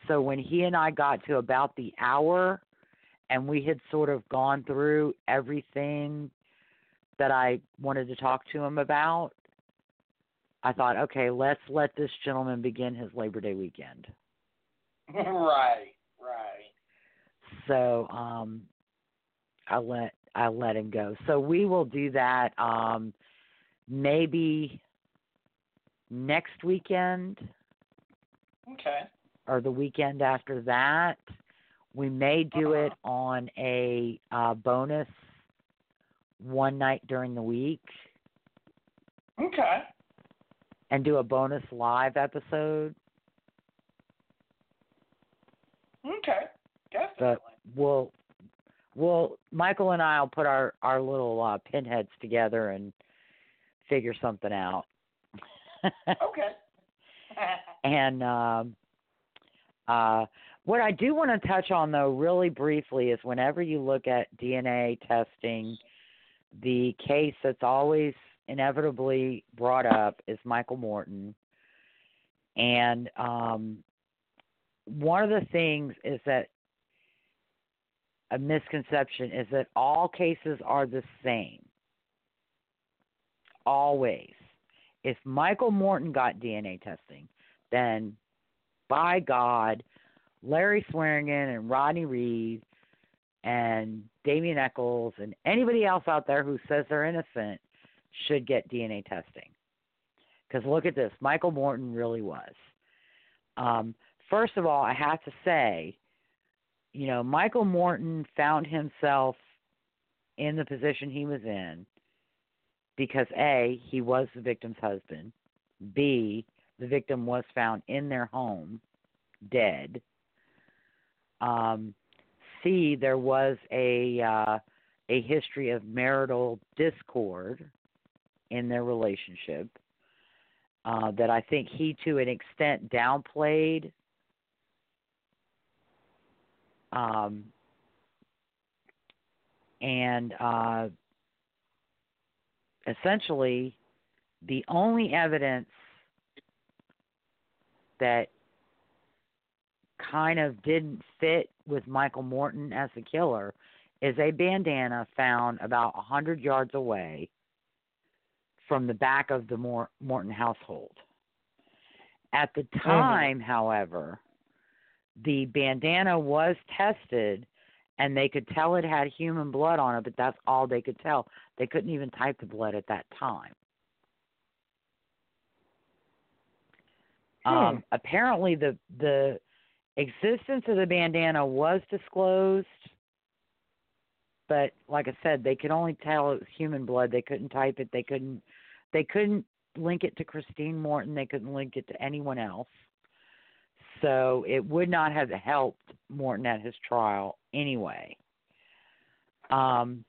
So when he and I got to about the hour and we had sort of gone through everything that I wanted to talk to him about, I thought, okay, let's let this gentleman begin his Labor Day weekend. Right, right. So um I let I let him go. So we will do that um maybe next weekend Okay. or the weekend after that. We may do it on a uh bonus one night during the week Okay. and do a bonus live episode. Okay. Definitely. But we'll Well, Michael and I'll put our our little uh, pinheads together and figure something out. Okay. [LAUGHS] [LAUGHS] and um, uh, what I do want to touch on, though, really briefly, is whenever you look at DNA testing, the case that's always inevitably brought up is Michael Morton. And um, one of the things is that a misconception is that all cases are the same. Always. If Michael Morton got DNA testing, then by God, Larry Swearingen and Rodney Reed and Damien Echols and anybody else out there who says they're innocent should get DNA testing. Because look at this, Michael Morton really was. Um, first of all, I have to say, you know, Michael Morton found himself in the position he was in because A, he was the victim's husband, B, the victim was found in their home dead. Um, C, there was a uh, a history of marital discord in their relationship uh, that I think he, to an extent, downplayed. Um, and uh, essentially, the only evidence that kind of didn't fit with Michael Morton as the killer is a bandana found about a hundred yards away from the back of the Mor- Morton household. At the time, however, the bandana was tested and they could tell it had human blood on it, but that's all they could tell. They couldn't even type the blood at that time. Um, apparently, the the existence of the bandana was disclosed, but like I said, they could only tell it was human blood. They couldn't type it. They couldn't. They couldn't link it to Christine Morton. They couldn't link it to anyone else. So it would not have helped Morton at his trial anyway. Um,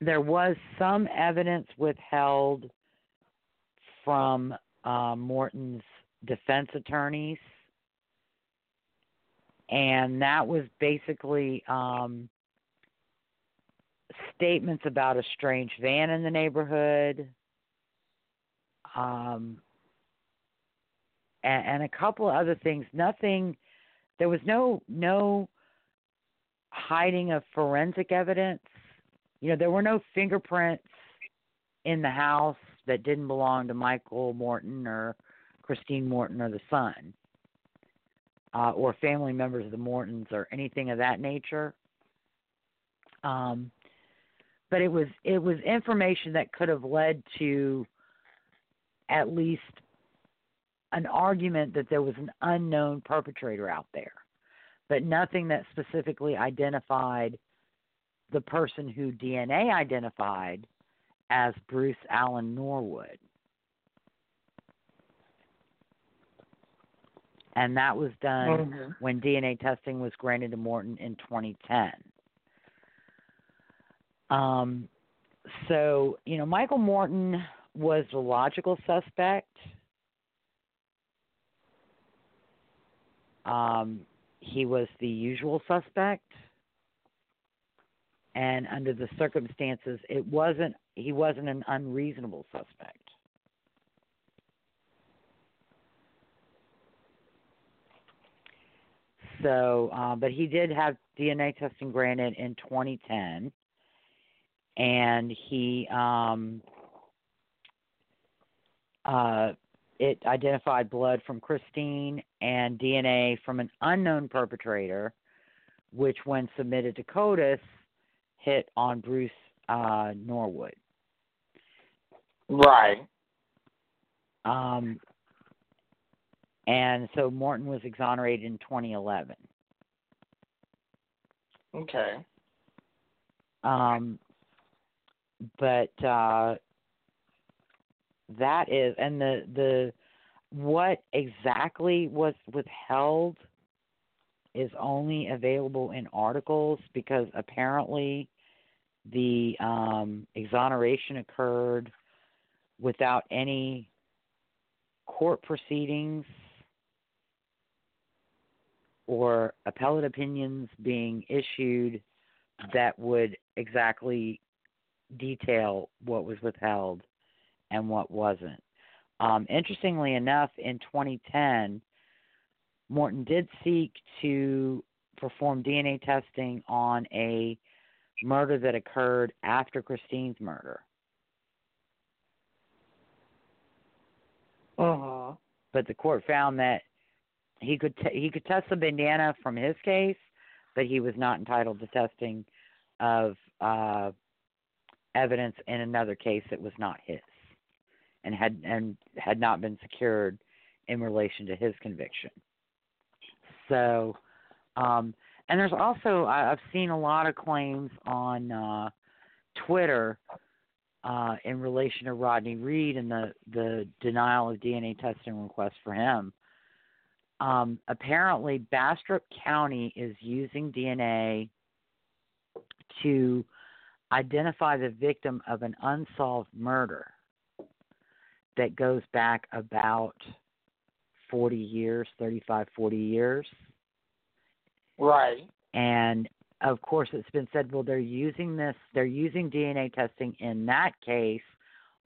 there was some evidence withheld from uh, Morton's defense attorneys, and that was basically um, statements about a strange van in the neighborhood, um, and, and a couple of other things. Nothing. There was no no hiding of forensic evidence. You know, there were no fingerprints in the house that didn't belong to Michael Morton or Christine Morton or the son, uh, or family members of the Mortons or anything of that nature. Um, but it was it was information that could have led to at least an argument that there was an unknown perpetrator out there, but nothing that specifically identified the person who DNA identified as Bruce Allen Norwood. And that was done Mhm. when DNA testing was granted to Morton in 2010. Um, so, you know, Michael Morton was the logical suspect. Um, he was the usual suspect. And under the circumstances, it wasn't he wasn't an unreasonable suspect. So, uh, but he did have DNA testing granted in 2010, and he um, uh, it identified blood from Christine and DNA from an unknown perpetrator, which, when submitted to CODIS, hit on Bruce uh, Norwood. Right. Um, and so Morton was exonerated in 2011. Okay. Um, but uh, that is, and the the what exactly was withheld is only available in articles because apparently the um, exoneration occurred without any court proceedings or appellate opinions being issued that would exactly detail what was withheld and what wasn't. Um, interestingly enough, in 2010, Morton did seek to perform DNA testing on a murder that occurred after Christine's murder. Uh huh. But the court found that he could t- he could test the bandana from his case, but he was not entitled to testing of uh, evidence in another case that was not his, and had and had not been secured in relation to his conviction. So, um, and there's also I, I've seen a lot of claims on uh, Twitter uh, in relation to Rodney Reed and the the denial of DNA testing request for him. Um, apparently, Bastrop County is using DNA to identify the victim of an unsolved murder that goes back about 40 years, 35, 40 years. Right. And of course, it's been said, well, they're using this, they're using DNA testing in that case.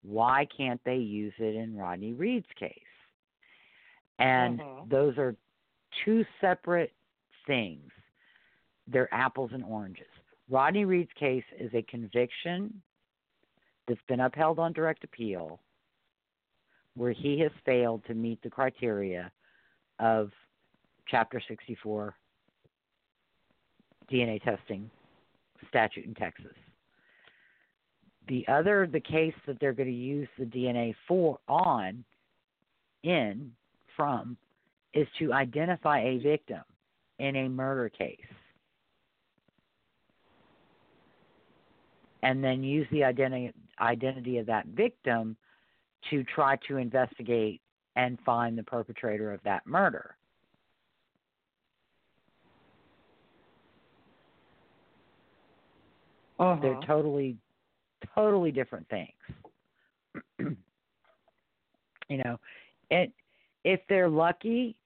Why can't they use it in Rodney Reed's case? And Mhm. those are two separate things. They're apples and oranges. Rodney Reed's case is a conviction that's been upheld on direct appeal where he has failed to meet the criteria of Chapter 64 DNA testing statute in Texas. The other, the case that they're going to use the DNA for on, in, from, is to identify a victim in a murder case. And then use the identity identity of that victim to try to investigate and find the perpetrator of that murder. Uh-huh. They're totally, totally different things. [CLEARS THROAT] you know, it if they're lucky,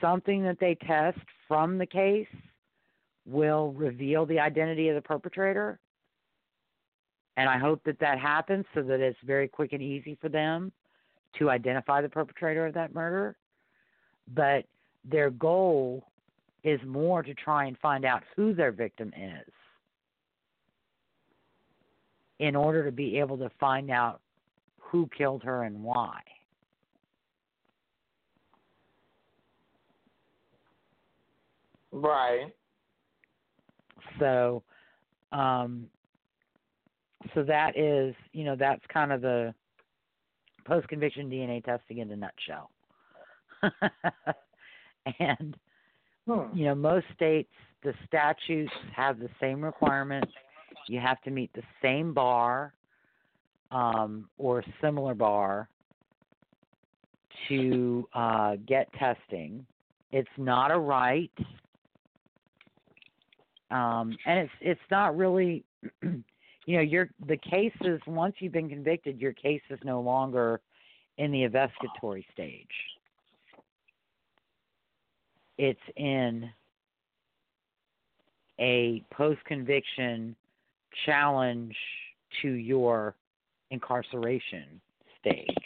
something that they test from the case will reveal the identity of the perpetrator. And I hope that that happens so that it's very quick and easy for them to identify the perpetrator of that murder. But their goal is more to try and find out who their victim is in order to be able to find out who killed her and why. Right. So, um, so that is, you know, that's kind of the post conviction DNA testing in a nutshell. [LAUGHS] and, Hmm. you know, most states, the statutes have the same requirements. You have to meet the same bar um, or similar bar to uh, get testing. It's not a right, um, and it's it's not really, [CLEARS THROAT] you know, your the case is once you've been convicted, your case is no longer in the investigatory stage. It's in a post conviction challenge to your incarceration stage.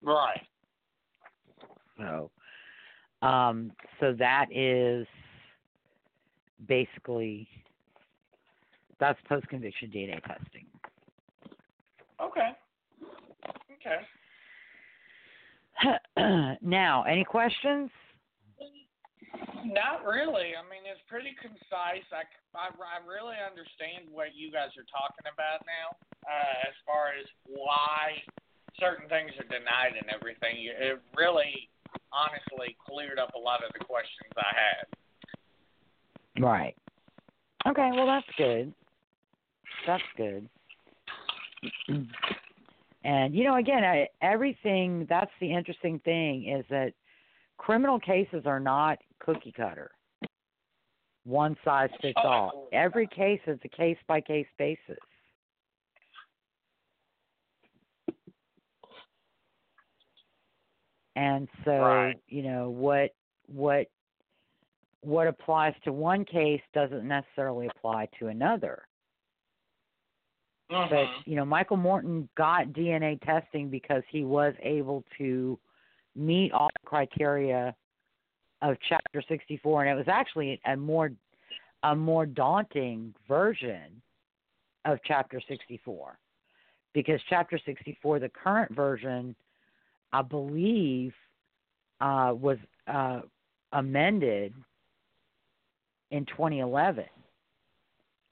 Right. So, um, so that is basically that's post conviction DNA testing. Okay. Okay. [CLEARS THROAT] now, any questions? Not really. I mean, it's pretty concise. I, I, I really understand what you guys are talking about now, uh, as far as why certain things are denied and everything. It really, honestly, cleared up a lot of the questions I had. Right. Okay, well that's good. That's good. and you know, again, I, everything. That's the interesting thing is that criminal cases are not cookie cutter. One size fits Oh, all. Every case is a case by case basis. And so, Right. you know, what what what applies to one case doesn't necessarily apply to another. Mhm. But you know, Michael Morton got DNA testing because he was able to meet all the criteria of Chapter 64, and it was actually a more a more daunting version of Chapter 64 because Chapter 64, the current version, I believe, uh, was uh, amended in 2011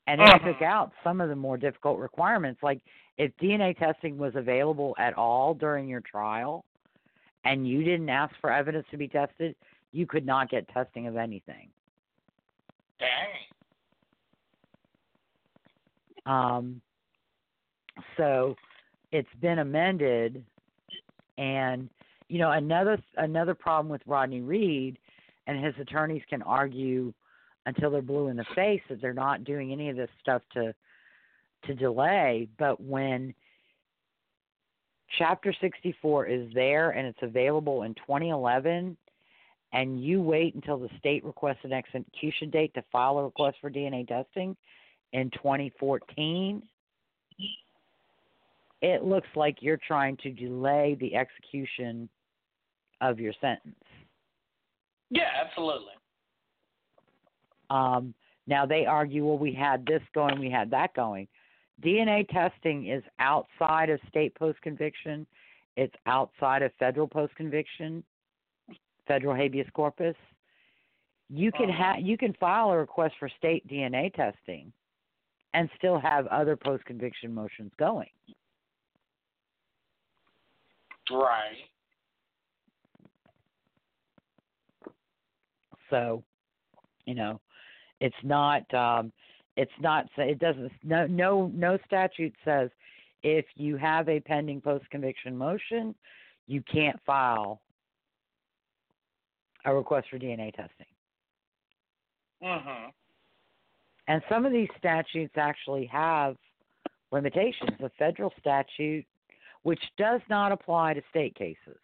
and it Uh-huh. took out some of the more difficult requirements. Like if DNA testing was available at all during your trial, and you didn't ask for evidence to be tested, you could not get testing of anything. Dang. Um, so it's been amended, and you know another another problem with Rodney Reed and his attorneys can argue until they're blue in the face that they're not doing any of this stuff to to delay, but when Chapter 64 is there and it's available in 2011, and you wait until the state requests an execution date to file a request for DNA testing in 2014, it looks like you're trying to delay the execution of your sentence. Yeah, absolutely. Um, now they argue, well, we had this going, we had that going. DNA testing is outside of state post conviction. It's outside of federal post conviction, federal habeas corpus. You can Uh-huh. ha- you can file a request for state DNA testing, and still have other post conviction motions going. Right. So, you know, it's not um it's not it doesn't no no no statute says if you have a pending post conviction motion, you can't file a request for DNA testing. Mhm. And some of these statutes actually have limitations. A federal statute which does not apply to state cases.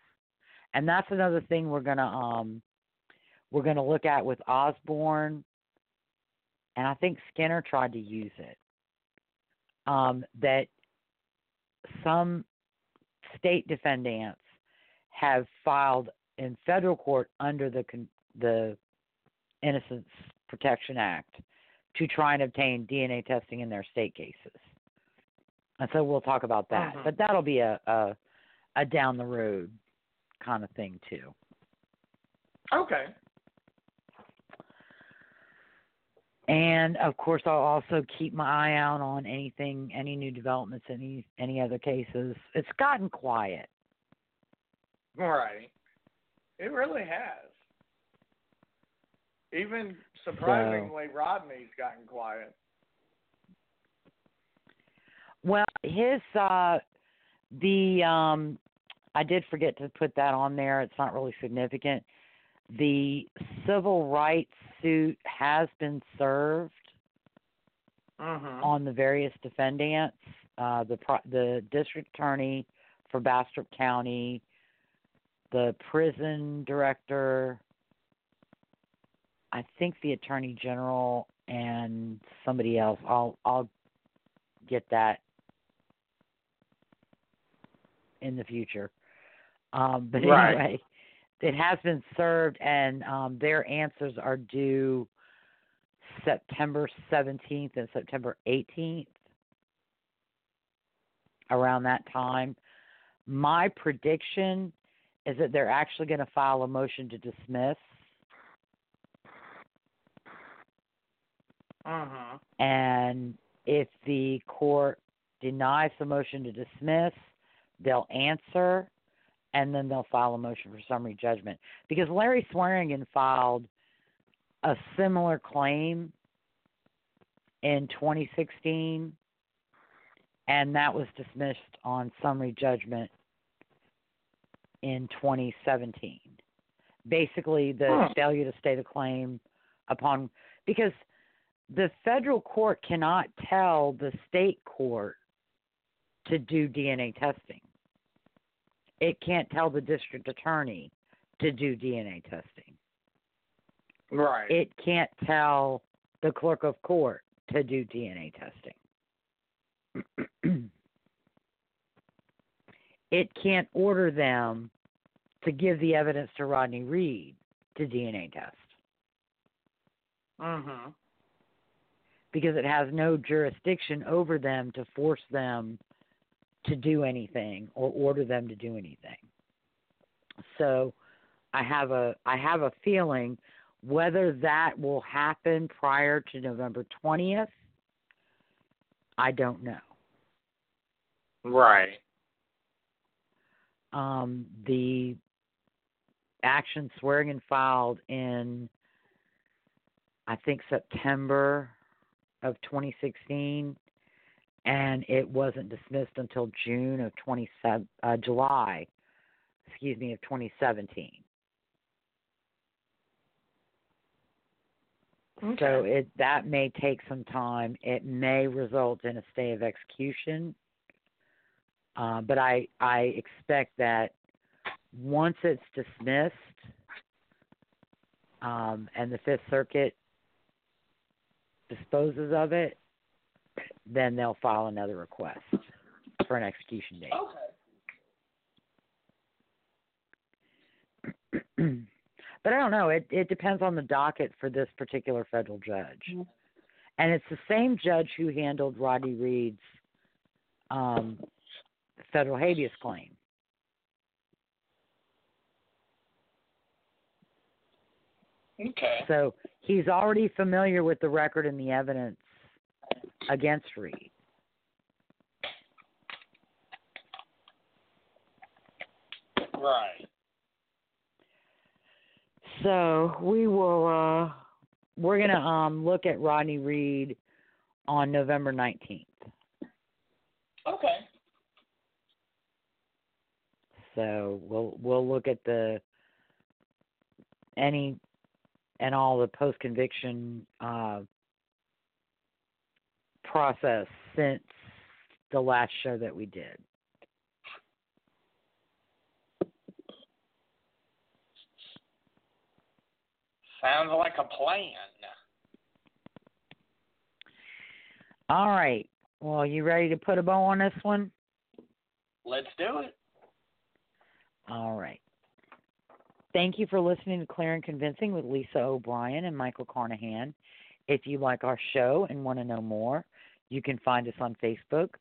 And that's another thing we're gonna um we're gonna look at with Osborne and I think Skinner tried to use it. Um, that some state defendants have filed in federal court under the the Innocence Protection Act to try and obtain DNA testing in their state cases. And so we'll talk about that. Mhm. But that'll be a, a a down the road kind of thing too. Okay. And of course, I'll also keep my eye out on anything, any new developments, any any other cases. It's gotten quiet. Right. It really has. Even surprisingly, Rodney's gotten quiet. Well, his uh the um I did forget to put that on there. It's not really significant. The civil rights suit has been served Mhm. on the various defendants. Uh, the the district attorney for Bastrop County, the prison director, I think the attorney general, and somebody else. I'll I'll get that in the future. Um, but Right. anyway, it has been served, and um, their answers are due September 17th and September 18th, around that time. My prediction is that they're actually going to file a motion to dismiss, Mhm. and if the court denies the motion to dismiss, they'll answer, and then they'll file a motion for summary judgment. Because Larry Swearingen filed a similar claim in 2016, and that was dismissed on summary judgment in 2017. basically the Huh. failure to state a claim upon because the federal court cannot tell the state court to do DNA testing. It can't tell the district attorney to do DNA testing. Right. It can't tell the clerk of court to do DNA testing. [CLEARS THROAT] it can't order them to give the evidence to Rodney Reed to DNA test mhm. because it has no jurisdiction over them to force them to do anything or order them to do anything. So I have a I have a feeling whether that will happen prior to November 20th I don't know. Right. um, the action Swearingen filed in, I think, September of 2016, and it wasn't dismissed until June of 27, uh, July, excuse me, of 2017. Okay. So it that may take some time. It may result in a stay of execution. Uh, but I I expect that once it's dismissed, um, and the Fifth Circuit disposes of it, then they'll file another request for an execution date. Okay. but I don't know. It it depends on the docket for this particular federal judge, and it's the same judge who handled Roddy Reed's um, federal habeas claim. Okay. So he's already familiar with the record and the evidence against Reed. Right. So we will uh we're gonna um look at Rodney Reed on November nineteenth. Okay. So we'll we'll look at the any and all the post conviction uh process since the last show that we did. Sounds like a plan. All right. Well, you ready to put a bow on this one? Let's do it. All right. Thank you for listening to Clear and Convincing with Lisa O'Brien and Michael Carnahan. If you like our show and want to know more, you can find us on Facebook.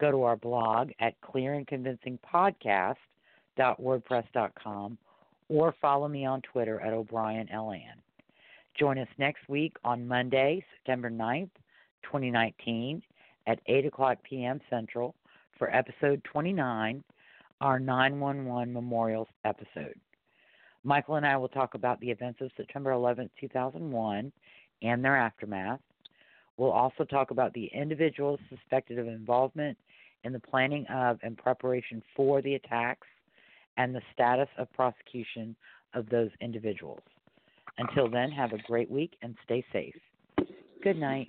Go to our blog at clearandconvincingpodcast.wordpress.com or follow me on Twitter at O'BrienLN. Join us next week on Monday, September 9th, 2019 at 8 o'clock p.m. Central for episode 29, our 911 Memorials episode. Michael and I will talk about the events of September 11th, 2001 and their aftermath. We'll also talk about the individuals suspected of involvement in the planning of and preparation for the attacks and the status of prosecution of those individuals. Until then, have a great week and stay safe. Good night.